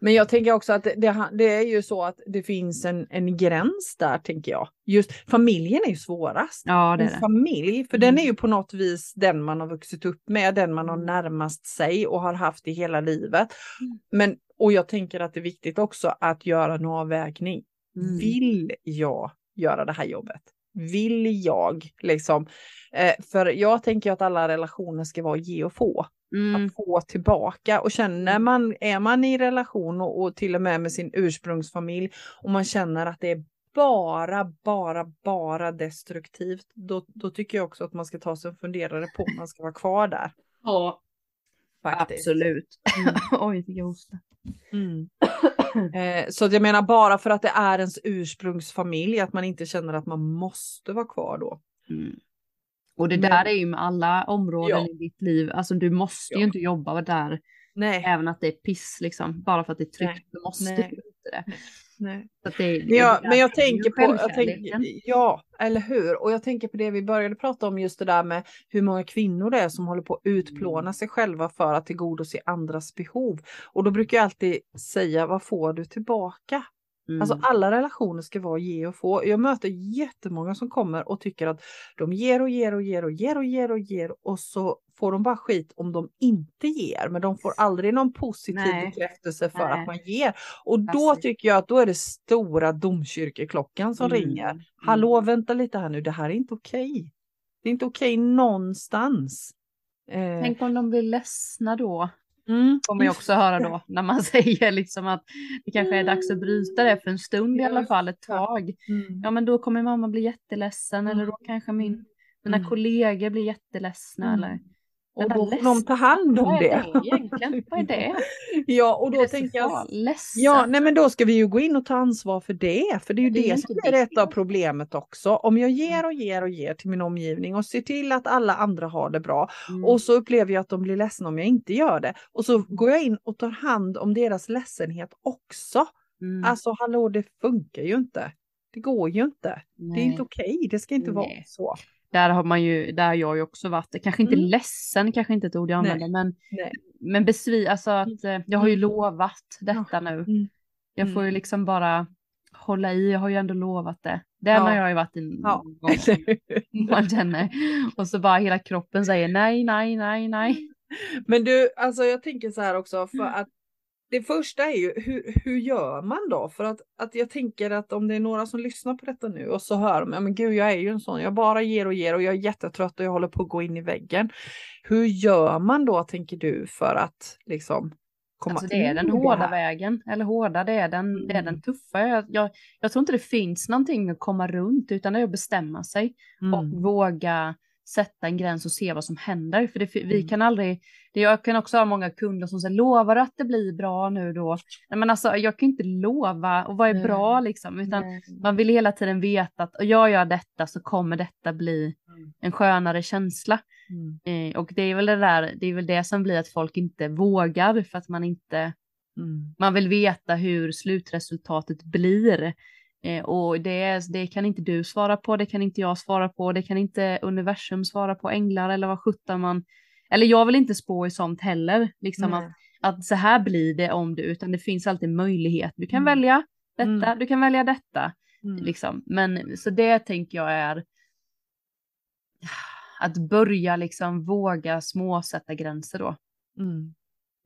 Men jag tänker också att det, det, det är ju så att det finns en, en gräns där tänker jag. Just familjen är ju svårast. Ja det är en det. familj, för Mm. den är ju på något vis den man har vuxit upp med, den man har Mm. närmast sig och har haft i hela livet. Mm. Men, och jag tänker att det är viktigt också att göra en avvägning. Mm. Vill jag göra det här jobbet? Vill jag liksom? Eh, för jag tänker att alla relationer ska vara ge och få. Mm. Att få tillbaka och känner man, är man i relation och, och till och med med sin ursprungsfamilj och man känner att det är bara, bara, bara destruktivt, då, då tycker jag också att man ska ta sig en funderare på om man ska vara kvar där. Ja, Faktiskt. absolut. Mm. Oj, fick jag hosta. Mm. Eh, så att jag menar bara för att det är ens ursprungsfamilj, att man inte känner att man måste vara kvar då. Mm. Och det Men- där är ju med alla områden Ja. i ditt liv. Alltså du måste ju Ja. inte jobba där Nej, även att det är piss liksom. Bara för att det är tryggt. Nej. Du måste Nej. Det. nej. Det, Men jag, det men jag tänker på, jag tänker, ja, eller hur? Och jag tänker på det vi började prata om, just det där med hur många kvinnor det är som håller på att utplåna Mm. sig själva för att tillgodose andras behov. Och då brukar jag alltid säga, vad får du tillbaka? Mm. Alltså alla relationer ska vara ge och få. Jag möter jättemånga som kommer och tycker att de ger och ger och ger och ger och ger och ger och så får de bara skit om de inte ger. Men de får aldrig någon positiv Nej. bekräftelse för Nej. att man ger. Och då tycker jag att då är det stora domkyrkeklockan som Mm. ringer. Hallå, vänta lite här nu, det här är inte okej. Det är inte okej någonstans. Eh, Tänk om de blir ledsna då. mm, Kommer jag också höra då. När man säger liksom att det kanske är dags att bryta det för en stund i alla fall, ett tag. Mm. Ja men då kommer mamma bli jätteledsen eller då kanske min, mina Mm. kollegor blir jätteledsna Mm. eller. Och då får de ta hand om Vad är det. det egentligen? Vad är det? Ja, och då tänker jag Ledsen? Ja, nej men då ska vi ju gå in och ta ansvar för det. För det är ju Det det, som är ett av problemet också. Om jag ger och ger och ger till min omgivning och ser till att alla andra har det bra. Mm. Och så upplever jag att de blir ledsna om jag inte gör det. Och så går jag in och tar hand om deras ledsenhet också. Mm. Alltså hallå, det funkar ju inte. Det går ju inte. Det är Nej. inte okej. Det ska inte vara Nej. så. Där har man ju, där har jag ju också varit, kanske inte Mm. ledsen, kanske inte ett ord jag Nej. använder, men, Nej. men besvi, alltså att eh, jag har ju lovat detta nu. Mm. Jag får ju Mm. liksom bara hålla i, jag har ju ändå lovat det. Den Ja. har jag ju varit en Ja. gång som man känner. Och så bara hela kroppen säger nej, nej, nej, nej. Men du, alltså jag tänker så här också för Mm. att det första är ju hur, hur gör man då? För att, att jag tänker att om det är några som lyssnar på detta nu och så hör de, ja men gud jag är ju en sån, jag bara ger och ger och jag är jättetrött och jag håller på att gå in i väggen. Hur gör man då tänker du för att liksom komma Alltså det är den hårda vägen, eller hårda, det är den, det är den Mm. tuffa. Jag, jag, jag tror inte det finns någonting att komma runt, utan det är att bestämma sig och Mm. våga sätta en gräns och se vad som händer. För det, vi Mm. kan aldrig, det, jag kan också ha många kunder som säger lovar att det blir bra nu då. Nej, men alltså jag kan inte lova och vad är Nej. bra liksom, utan Nej. man vill hela tiden veta att och jag gör detta så kommer detta bli Mm. en skönare känsla. Mm. Eh, och det är väl det där, det är väl det som blir att folk inte vågar för att man inte Mm. man vill veta hur slutresultatet blir. Eh, och det, det kan inte du svara på, det kan inte jag svara på, det kan inte universum svara på, änglar eller vad sjutton man... Eller jag vill inte spå i sånt heller, liksom Nej. att, att så här blir det om du, utan det finns alltid möjlighet. Du kan Mm. välja detta, Mm. du kan välja detta. Mm. Liksom. Men så det tänker jag är att börja liksom våga småsätta gränser då. Mm.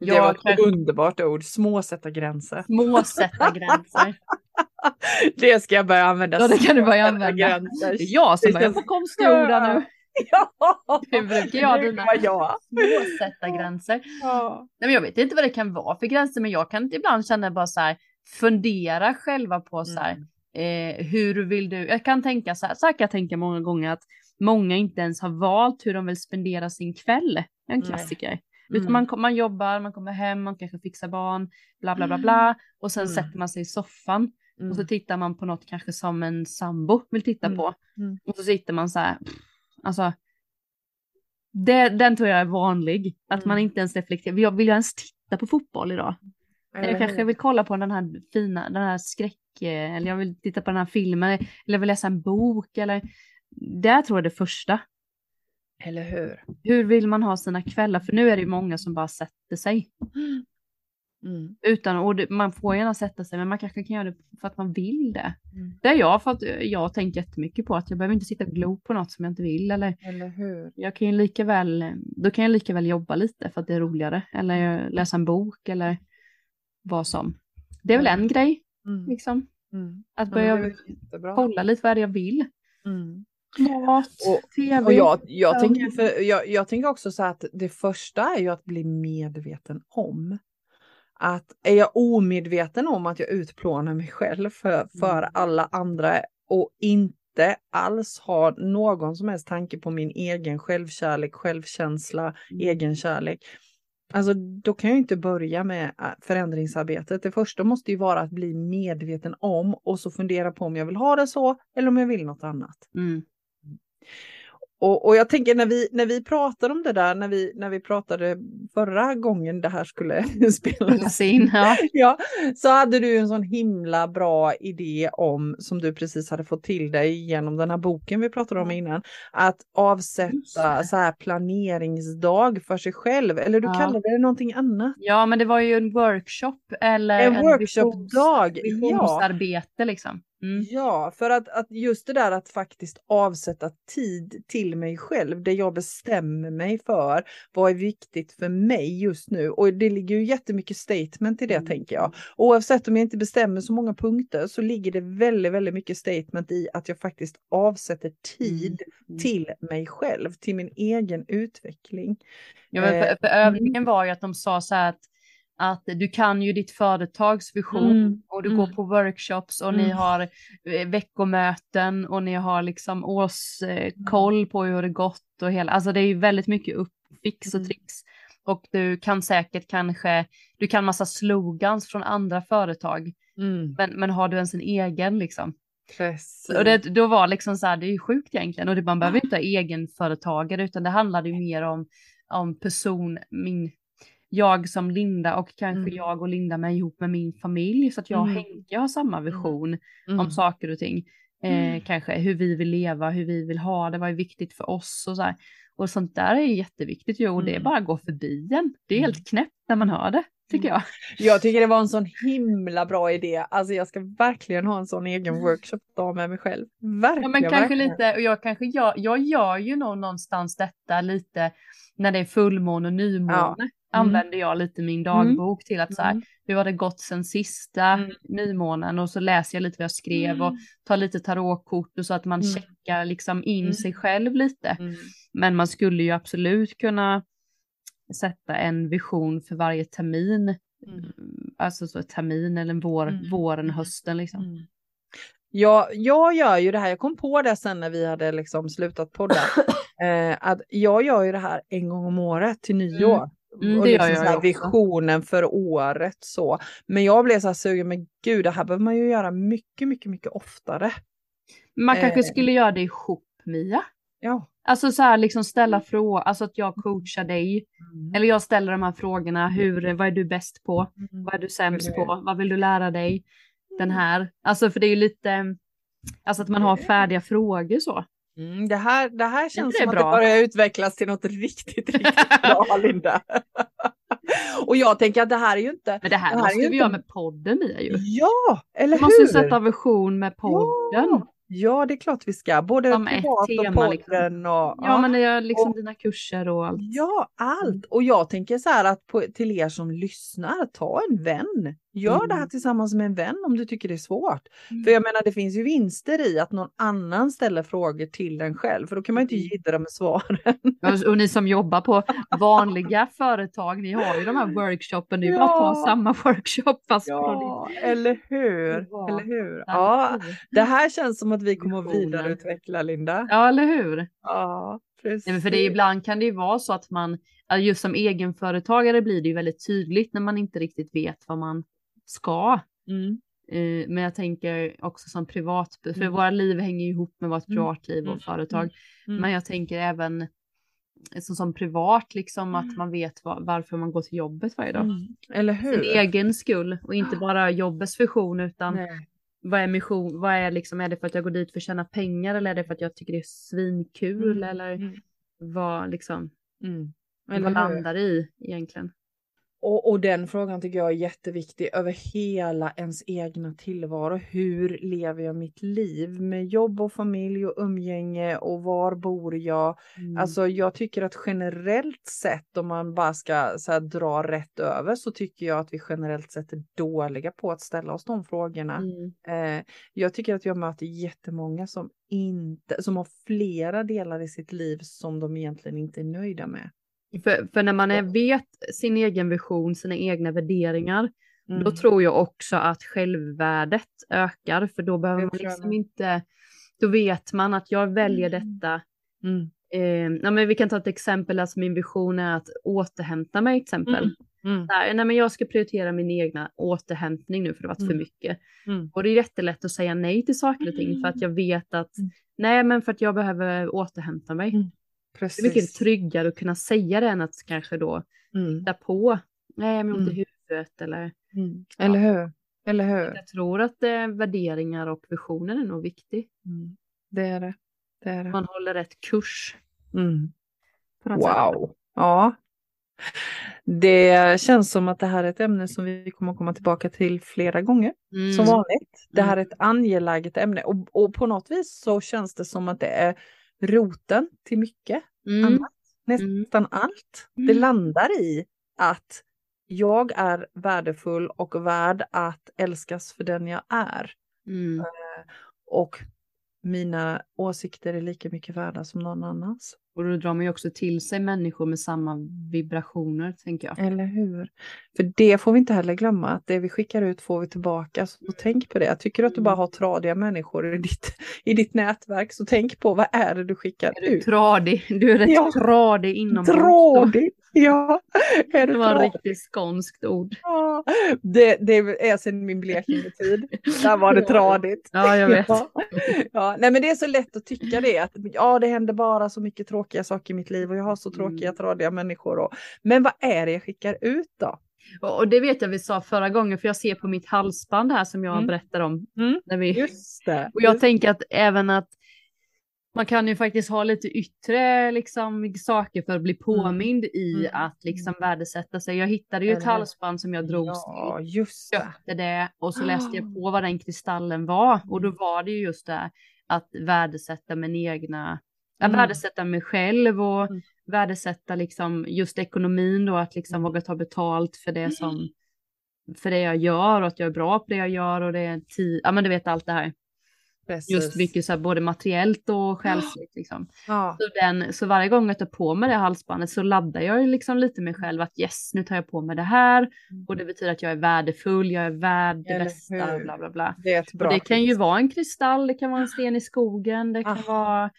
Det Jag var ett kanske- underbart ord, småsätta gränser. Småsätta gränser. Det ska jag börja använda. Ja, det kan du börja använda. gränser. Det är jag som börjar få konstiga ord nu. Ja, Det brukar jag dina. gränser. Ja. Nej, men jag vet inte vad det kan vara för gränser, men jag kan ibland känna bara så här, fundera själva på så här, Mm. eh, hur vill du, jag kan tänka så här, så här kan jag tänka många gånger att många inte ens har valt hur de vill spendera sin kväll. En Nej. Mm. Utan man, man jobbar, man kommer hem, man kanske fixar barn, bla bla bla bla. Och sen Mm. sätter man sig i soffan Mm. och så tittar man på något kanske som en sambo vill titta Mm. på. Mm. Och så sitter man så här, alltså. Det, den tror jag är vanlig, att man Mm. inte ens reflekterar. Jag vill jag ens titta på fotboll idag? Eller jag kanske vill kolla på den här fina, den här skräck, eller jag vill titta på den här filmen, eller jag vill läsa en bok, eller det tror jag är det första. Eller hur? Hur vill man ha sina kvällar? För nu är det ju många som bara sätter sig. Mm. Utan, och det, man får gärna sätta sig, men man kanske kan göra det för att man vill det. Mm. Det är jag, för att jag tänker jättemycket på att jag behöver inte sitta och glo på något som jag inte vill. Eller, eller hur? Jag kan ju lika väl, då kan jag lika väl jobba lite för att det är roligare. Eller läsa en bok eller vad som. Det är väl en grej, mm. liksom. Mm. Att börja kolla lite vad det är jag vill. Mm. Mat, och, tv. Och jag, jag, tänker för, jag, jag tänker också så att det första är ju att bli medveten om att är jag omedveten om att jag utplånar mig själv för, för mm. alla andra och inte alls har någon som helst tanke på min egen självkärlek, självkänsla, mm. egenkärlek. Alltså då kan jag inte börja med äh, förändringsarbetet. Det första måste ju vara att bli medveten om och så fundera på om jag vill ha det så eller om jag vill något annat. Mm. Och, och jag tänker när vi, när vi pratade om det där, när vi, när vi pratade förra gången det här skulle spelas in, ja. ja, så hade du en sån himla bra idé om, som du precis hade fått till dig genom den här boken vi pratade om innan, att avsätta så här planeringsdag för sig själv, eller du ja. kallade det någonting annat. Ja, men det var ju en workshop eller en, en workshopdag. Visionsarbete ja. liksom. Mm. Ja, för att, att just det där att faktiskt avsätta tid till mig själv, det jag bestämmer mig för, vad är viktigt för mig just nu? Och det ligger ju jättemycket statement i det mm. tänker jag. Oavsett om jag inte bestämmer så många punkter så ligger det väldigt, väldigt mycket statement i att jag faktiskt avsätter tid mm. mm. till mig själv, till min egen utveckling. Ja, men för, för eh, övningen var ju att de sa så här att att du kan ju ditt företags vision mm. och du mm. går på workshops och mm. ni har eh, veckomöten och ni har liksom årskoll eh, på hur det gått och hela, alltså det är ju väldigt mycket uppfix och mm. tricks. Och du kan säkert kanske, du kan massa slogans från andra företag, mm. men, men har du ens en egen liksom? Precis. Och det, då var liksom så här, det är ju sjukt egentligen och det, man behöver inte ha egenföretagare utan det handlade ju mer om, om person, min jag som Linda och kanske mm. jag och Linda med ihop med min familj så att jag och mm. Henke har samma mm. vision mm. om saker och ting. Eh, mm. kanske hur vi vill leva, hur vi vill ha det, vad är viktigt för oss och så här. Och sånt där är jätteviktigt ju och det bara att gå förbi en. Det är helt knäppt när man hör det tycker jag. Jag tycker det var en sån himla bra idé. Alltså jag ska verkligen ha en sån egen workshop då med mig själv. Verkligen. Ja men kanske verkligen. lite, och jag kanske gör, jag gör ju nog någonstans detta lite när det är fullmåne och nymåne. Ja. Mm. använder jag lite min dagbok till att så här, mm. hur har det gått sen sista mm. nymånen och så läser jag lite vad jag skrev och tar lite tarotkort och så att man mm. checkar liksom in sig själv lite. Men man skulle ju absolut kunna sätta en vision för varje termin. Mm. Alltså så termin eller vår, mm. våren, hösten liksom. Mm. Ja, jag gör ju det här, jag kom på det sen när vi hade liksom slutat podda, eh, att jag gör ju det här en gång om året till nyår. Mm, och liksom så visionen för året så. Men jag blev så här sugen, men gud det här behöver man ju göra mycket, mycket, mycket oftare. Man kanske eh. skulle göra det ihop Mia. Ja. Alltså så här liksom ställa frågor, alltså att jag coachar dig. Mm. Eller jag ställer de här frågorna, hur, vad är du bäst på? Mm. Vad är du sämst på? Vad vill du lära dig? Den här, alltså för det är ju lite, alltså att man har färdiga frågor så. Mm, det, här, det här känns det som bra. att det börjar utvecklas till något riktigt, riktigt bra, Linda. och jag tänker att det här är ju inte... Men det här, det här måste vi inte... göra med podden, Mia ju. Ja, eller hur? Vi måste sätta vision med podden. Ja. Ja, det är klart vi ska. Både Som privat tema, och podden liksom. och... Ja, ja, men det är liksom och, dina kurser och allt. Ja, allt. Och jag tänker så här att på, till er som lyssnar, ta en vän. Gör det här mm. tillsammans med en vän om du tycker det är svårt. Mm. För jag menar, det finns ju vinster i att någon annan ställer frågor till den själv, för då kan man inte mm. jiddra med svaren. och ni som jobbar på vanliga företag, ni har ju de här workshopen, det är ja. bara att ta samma workshop fast Ja, eller hur? Ja. Eller hur? Ja, det här känns som att vi kommer att vidareutveckla, Linda. Ja, eller hur? Ja, precis. Nej, för det, ibland kan det ju vara så att man, just som egenföretagare blir det ju väldigt tydligt när man inte riktigt vet vad man ska. Mm. Eh, men jag tänker också som privat, för mm. våra liv hänger ihop med vårt mm. privatliv och mm. företag. Mm. Men jag tänker även så som privat, liksom att man vet var, varför man går till jobbet varje dag. Eller hur? Sin egen skull och inte bara jobbets funktion utan Nej. vad är mission, vad är liksom, är det för att jag går dit för att tjäna pengar eller är det för att jag tycker det är svinkul eller vad liksom, Mm. vad Eller hur? landar i egentligen? Och, och den frågan tycker jag är jätteviktig över hela ens egna tillvaro. Hur lever jag mitt liv med jobb och familj och umgänge och var bor jag? Mm. Alltså jag tycker att generellt sett om man bara ska så här, dra rätt över så tycker jag att vi generellt sett är dåliga på att ställa oss de frågorna. Mm. Eh, jag tycker att jag möter jättemånga som inte, som har flera delar i sitt liv som de egentligen inte är nöjda med. För, för när man är, vet sin egen vision, sina egna värderingar, då Mm. tror jag också att självvärdet ökar, för då behöver man liksom inte, då vet man att jag väljer Mm. detta. Mm. Eh, ja, men vi kan ta ett exempel, alltså min vision är att återhämta mig exempel. Mm. Nej, nej, men jag ska prioritera min egna återhämtning nu för det har varit för Mm. mycket. Mm. Och det är jättelätt att säga nej till saker och ting för att jag vet att Mm. nej, men för att jag behöver återhämta mig. Mm. Det är mycket Precis. tryggare att kunna säga det än att kanske då Mm. hitta på. Nej, men ont i Mm. huvudet eller. Mm. Eller hur? Eller hur? Jag tror att eh, värderingar och visioner är nog viktigt. Mm. Det är det. Det är det. Man håller rätt kurs. Mm. Wow. Ja. Det känns som att det här är ett ämne som vi kommer komma tillbaka till flera gånger. Mm. Som vanligt. Det här är Mm. ett angeläget ämne och, och på något vis så känns det som att det är roten till mycket. Mm. annat. Mm. Nästan allt. Det Mm. landar i att jag är värdefull och värd att älskas för den jag är. Mm. Och mina åsikter är lika mycket värda som någon annans. Och då drar man ju också till sig människor med samma vibrationer, tänker jag. Eller hur? För det får vi inte heller glömma, att det vi skickar ut får vi tillbaka. Så tänk på det. Tycker du att du bara har tradiga människor i ditt, i ditt nätverk, så tänk på vad är det du skickar Är du ut? tradig? Du är rätt Ja. tradig inombords. då. Tradig! Ja, du Det var ett riktigt skånskt ord. Ja, det, det är sedan min Blekinge-tid. Där var det tradigt. Ja, jag vet. Ja. Ja, nej men det är så lätt att tycka det, att ja det händer bara så mycket tråkiga saker i mitt liv och jag har så tråkiga, Mm. tradiga människor. Och, men vad är det jag skickar ut då? Och det vet jag vi sa förra gången, för jag ser på mitt halsband här som jag Mm. berättade om. Mm. När vi... Just det. Och jag just- tänker att även att man kan ju faktiskt ha lite yttre liksom, saker för att bli påmind i Mm. att liksom värdesätta sig. Jag hittade ju ett Eller halsband som jag drogs Ja, till. just det. Köpte det och så läste Ah. jag på vad den kristallen var och Mm. då var det ju just det att värdesätta min egna, att Mm. värdesätta mig själv och Mm. värdesätta liksom just ekonomin då att liksom våga ta betalt för det som för det jag gör och att jag är bra på det jag gör och det är tid, ja men du vet allt det här. Precis. Just mycket så här både materiellt och själsligt liksom. Ja. Så, den, så varje gång jag tar på mig det halsbandet så laddar jag liksom lite mig själv att yes, nu tar jag på mig det här och det betyder att jag är värdefull, jag är värd det Eller bästa, hur? bla bla bla. Det är ett bra Och det kan ju vara en kristall, det kan vara en sten i skogen, det kan Ah. vara,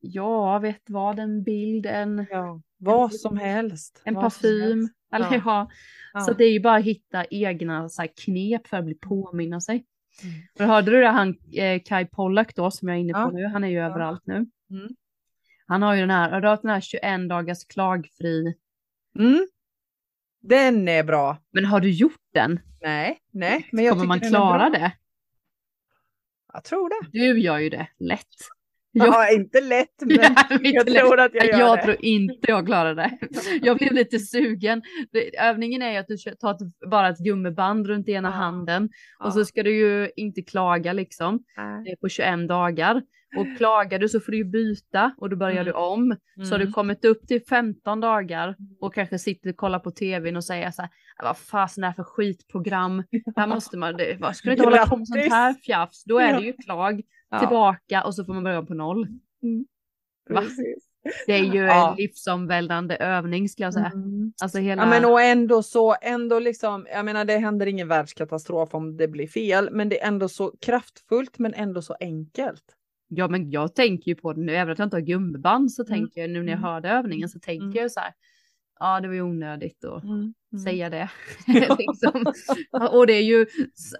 ja, vet vad, en bild, en, Ja, vad som helst. en vad parfym. helst. Eller, Ja. ja. Ja. Så det är ju bara att hitta egna så här, knep för att bli påminna sig. Mm. Och hörde du det han eh, Kai Pollak då som jag är inne på Ja. nu, han är ju Ja. överallt nu. Mm. Han har ju den här, har du hört den här 21 dagars klagfri, Mm. Den är bra. men har du gjort den? Nej, nej. Men jag Kommer man klara det? Jag tror det. Du gör ju det lätt. Jag- Ja, inte lätt, men Jag, jag tror att jag gör jag det. tror inte jag klarar det. Jag blev lite sugen. Övningen är ju att du tar ett, bara ett gummiband runt ena Ja. handen Ja. och så ska du ju inte klaga liksom Nej. eh, på 21 dagar. Och klagar du så får du ju byta och då börjar Mm. du om. Så har du Mm. kommit upp till 15 dagar och kanske sitter och kollar på tvn och säger så här, "Ah, vad fasen är det för skitprogram? Här måste man, det, vad ska du inte hålla på med sånt här fjafs? Då är Ja. det ju klag Ja. tillbaka och så får man börja på noll. Precis. Det är ju Ja. en livsomvälvande övning skulle jag säga. Mm. Alltså hela... Ja men och ändå så, ändå liksom, jag menar det händer ingen världskatastrof om det blir fel, men det är ändå så kraftfullt men ändå så enkelt. Ja men jag tänker ju på det nu, även att jag inte har gummiband så Mm. tänker jag nu när jag Mm. hörde övningen så tänker Mm. jag så här. Ja det var ju onödigt att Mm. säga det. liksom. Och det är ju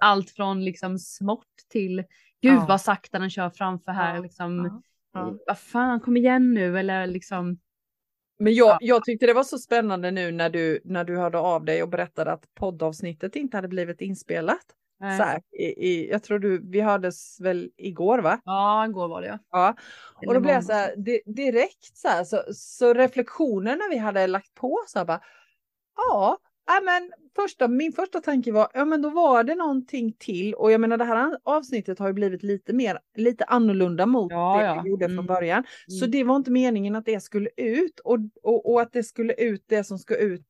allt från liksom smått till gud Ja. vad sakta den kör framför här liksom. Ja. Vad fan kom igen nu eller liksom. Men jag, jag tyckte det var så spännande nu när du, när du hörde av dig och berättade att poddavsnittet inte hade blivit inspelat. Så här, i, i, jag tror du, vi hördes väl igår va? Ja, igår var det ja. ja. Och då blev jag så här, di, direkt så här, så, så reflektioner när vi hade lagt på så här bara, ja, Ja, men första, min första tanke var, ja men då var det någonting till och jag menar det här avsnittet har ju blivit lite mer, lite annorlunda mot ja, det ja. vi gjorde mm. från början. Mm. Så det var inte meningen att det skulle ut och, och, och, att det skulle ut det som ska ut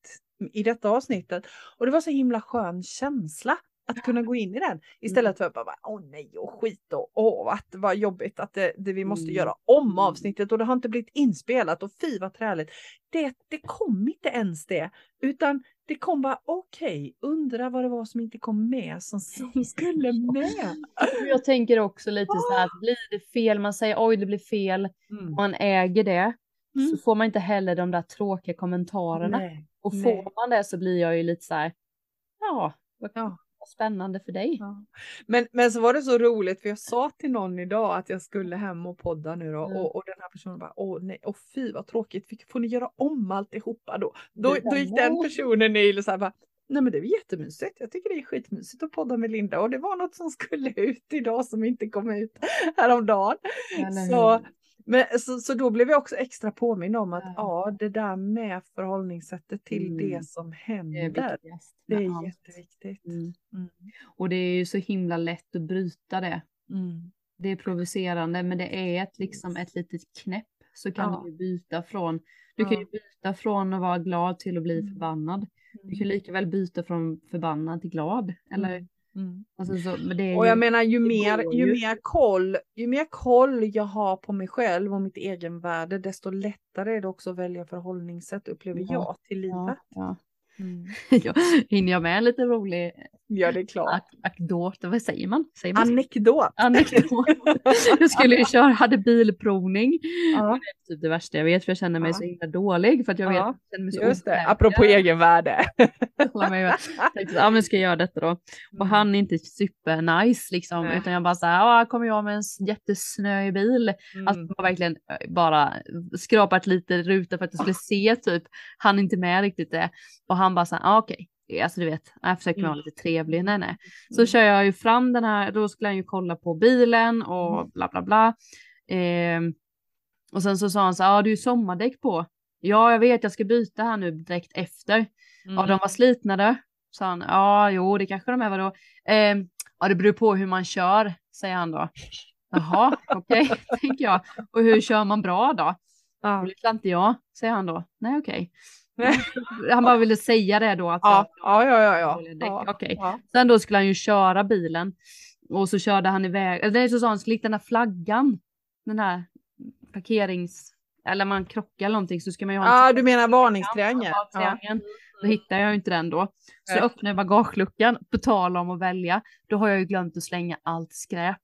i detta avsnittet. Och det var så himla skön känsla att kunna gå in i den istället mm. för att bara åh nej och skit och åh att var jobbigt att det, det vi måste mm. göra om mm. avsnittet och det har inte blivit inspelat och fy vad träligt. Det, det kom inte ens det utan det kom bara okej, okay, undra vad det var som inte kom med som, skulle med. Jag tänker också lite så här att blir det fel, man säger oj det blir fel, mm. man äger det, mm. så får man inte heller de där tråkiga kommentarerna. Nej, och får nej. man det så blir jag ju lite så här, ja, ja spännande för dig. Ja. Men, men så var det så roligt för jag sa till någon idag att jag skulle hem och podda nu då mm. och, och den här personen bara åh nej, åh fy vad tråkigt, får ni göra om alltihopa då? Då, då gick den personen i och så här bara Nej men det är jättemysigt. Jag tycker det är skitmysigt att podda med Linda och det var något som skulle ut idag som inte kom ut häromdagen. Ja, så, men, så, så då blev jag också extra påminn om att ja, ja det där med förhållningssättet till mm. det som händer. Det är, det är jätteviktigt. Mm. Mm. Och det är ju så himla lätt att bryta det. Mm. Det är provocerande men det är ett, liksom ett litet knäpp så kan ja. du byta från. Du kan ju byta från att vara glad till att bli mm. förbannad. Du kan mm. lika väl byta från förbannad till glad. Eller Mm. Alltså så, och jag menar ju mer, ju, mer koll, ju mer koll jag har på mig själv och mitt egenvärde desto lättare är det också att välja förhållningssätt upplever ja. jag till livet. Ja, ja. Mm. ja, hinner jag med en lite rolig Ja, det är klart. Anekdot, vad säger man? Säger man Anekdot. Anekdot. jag skulle ju köra, hade bilprovning. Ja. Det är typ det värsta jag vet för jag känner mig ja. så himla dålig för att jag ja. vet jag mig så Just det, apropå egenvärde. ja men ska jag göra detta då? Och mm. han är inte super nice liksom Nej. utan jag bara så här, kommer jag med en jättesnöig bil. Mm. Alltså var verkligen eh, bara skrapat lite rutor för att jag skulle se typ, han är inte med riktigt det. Och han bara så här, okej. Okay alltså du vet, jag försöker vara mm. lite trevlig, nej nej. Så mm. kör jag ju fram den här, då skulle han ju kolla på bilen och mm. bla bla bla. Eh, och sen så sa han så ja ah, du är sommardäck på. Ja jag vet jag ska byta här nu direkt efter. Mm. Ja de var slitnade. Sa han, ja jo det kanske de är vadå. Eh, ja det beror på hur man kör, säger han då. Jaha, okej, okay, tänker jag. Och hur kör man bra då? Ja. Det vet inte jag, säger han då. Nej okej. Okay. Han bara ville säga det då. Att ja, ja, ja, ja, ja. ja, okay. ja. Sen då skulle han ju köra bilen och så körde han iväg. Eller så sa han, likt den här flaggan, den här parkerings, eller man krockar eller någonting så ska man ju ha. Ja, ah, du menar varningstriangeln. Ja. Då hittar jag ju inte den då. Så jag öppnar bagageluckan, på tal om att välja. Då har jag ju glömt att slänga allt skräp.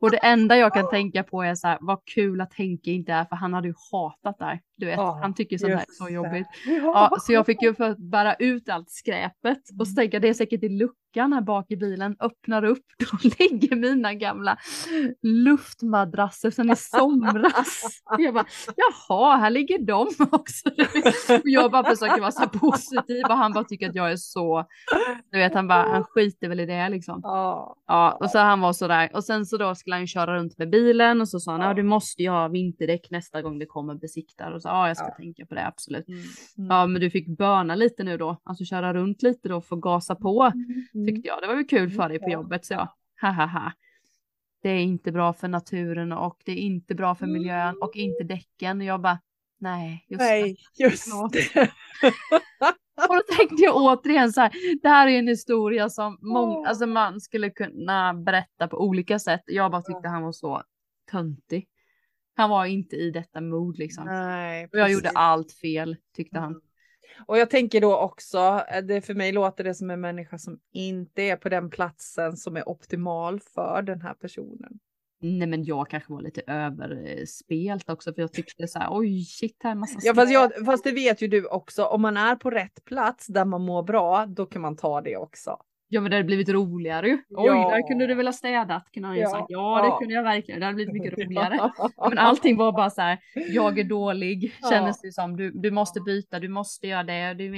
Och det enda jag kan tänka på är så här, vad kul att Henke inte är, för han hade ju hatat där. Du vet, oh, han tycker sånt här är så jobbigt. Ja, så jag fick ju för att bära ut allt skräpet och så tänker jag det är säkert i luckan här bak i bilen, öppnar upp, då ligger mina gamla luftmadrasser sen i somras. jag bara, jaha, här ligger de också. Och jag bara försöker vara så positiv och han bara tycker att jag är så, du vet, han bara, han skiter väl i det liksom. Ja, och så han var så där och sen så då skulle han ju köra runt med bilen och så sa han, ja du måste ju ha vinterdäck nästa gång det kommer besiktar och så ja, jag ska ja. tänka på det absolut. Mm. Mm. Ja, men du fick börna lite nu då, alltså köra runt lite då för att gasa på mm. Mm. tyckte jag. Det var ju kul för dig på jobbet så ja, ha Det är inte bra för naturen och det är inte bra för miljön och inte däcken. Och jag bara, nej, just nej, det. Just det. och då tänkte jag återigen så här, det här är en historia som många, alltså man skulle kunna berätta på olika sätt. Jag bara tyckte han var så töntig. Han var inte i detta mod liksom. Nej, och jag gjorde allt fel tyckte han. Och jag tänker då också, eh, det för mig låter det som en människa som inte är på den platsen som är optimal för den här personen. Nej men jag kanske var lite överspelt också för jag tyckte så här oj shit här är massa Ja fast, jag, fast det vet ju du också om man är på rätt plats där man mår bra då kan man ta det också. Ja men det hade blivit roligare ju. Oj, Ja. där kunde du väl ha städat kunde han ju Ja. sagt. Ja det kunde jag verkligen, det hade blivit mycket roligare. Ja, men allting var bara så här, jag är dålig Ja. kändes det som. Du, du måste byta, du måste göra det. Du,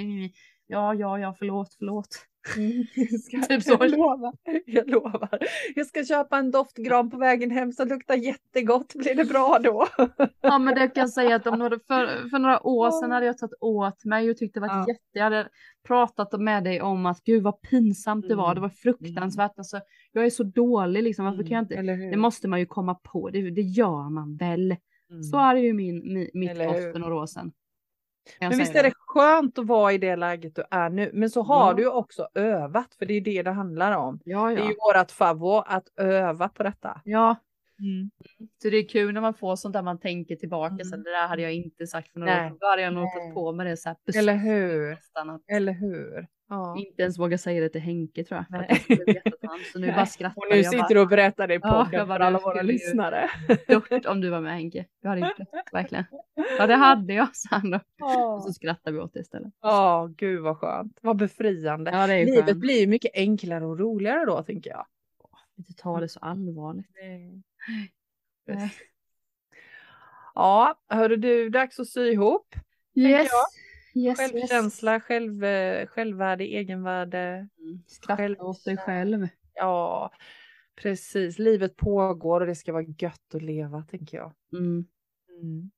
ja, ja, ja, förlåt, förlåt. Ska- Typ så. Jag lovar. Jag lovar. Jag ska köpa en doftgran på vägen hem som luktar jättegott. Blir det bra då? Ja men det kan jag säga att om några, för, för några år sedan hade jag tagit åt mig och tyckte det var Ja. jätte, jag hade pratat med dig om att gud vad pinsamt det var, Mm. det var fruktansvärt. Alltså, jag är så dålig liksom, varför kan jag inte, Eller hur? det måste man ju komma på, det, det gör man väl. Mm. Så är det ju min, mi, mitt Eller för några år sedan. Men visst är det skönt att vara i det läget du är nu. Men så har Ja. du också övat, för det är det det handlar om. Ja, Det är ja. ju vårat favvo att öva på detta. Ja, Mm. så det är kul när man får sånt där man tänker tillbaka. Så Mm. det där hade jag inte sagt för några år sedan. Då hade jag nog tagit på mig det så här. Eller hur? Att Eller hur? Ja. inte ens våga säga det till Henke tror jag. Nej. han. Så nu Nej. bara skrattar Och nu sitter du och berättar det i Ja, podden jag för alla våra lyssnare. dött om du var med Henke. Du hade gjort det, verkligen. Ja det hade jag, sa han då. Och Ja, så skrattar vi åt det istället. oh, gud vad skönt. Vad befriande. Ja det är ju Livet skönt. blir mycket enklare och roligare då, tänker jag. Inte ta det så allvarligt. Nej. Ja, hörru du, dags att sy ihop. Yes. Yes, yes. Självkänsla, själv, eh, självvärde, egenvärde. Mm. Skratta åt dig själv. Ja, precis. Livet pågår och det ska vara gött att leva, tänker jag. Mm. Mm.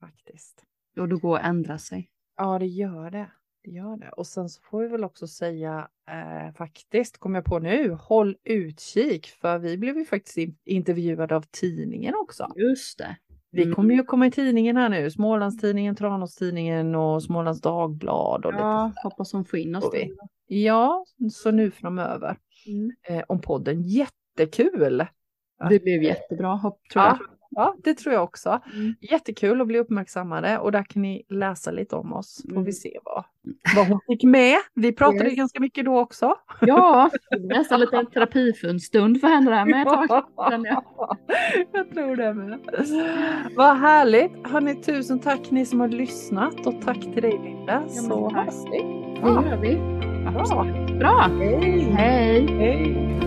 Faktiskt. Och då går att ändra sig. Ja, det gör det. Det gör det. Och sen så får vi väl också säga eh, faktiskt, kom jag på nu, håll utkik för vi blev ju faktiskt in- intervjuade av tidningen också. Just det. Vi Mm. kommer ju komma i tidningen här nu, Smålandstidningen, Tranåstidningen och Smålands Dagblad och lite Ja, sådär. hoppas hon får in oss. Ja, så nu framöver Mm. eh, om podden. Jättekul! Det blev jättebra, hopp, tror jag. Ja, ja, det tror jag också. Mm. Jättekul att bli uppmärksammade och där kan ni läsa lite om oss. Får Mm. vi se vad, vad hon fick med. Vi pratade Yes. ganska mycket då också. Ja, nästan lite terapifundstund för henne där med kände jag. tror det med. Vad härligt. Hörni, tusen tack ni som har lyssnat och tack till dig Linda. men Så hörs vi. Det gör vi. Bra. Absolut. Bra. Hej. Hej. Hej.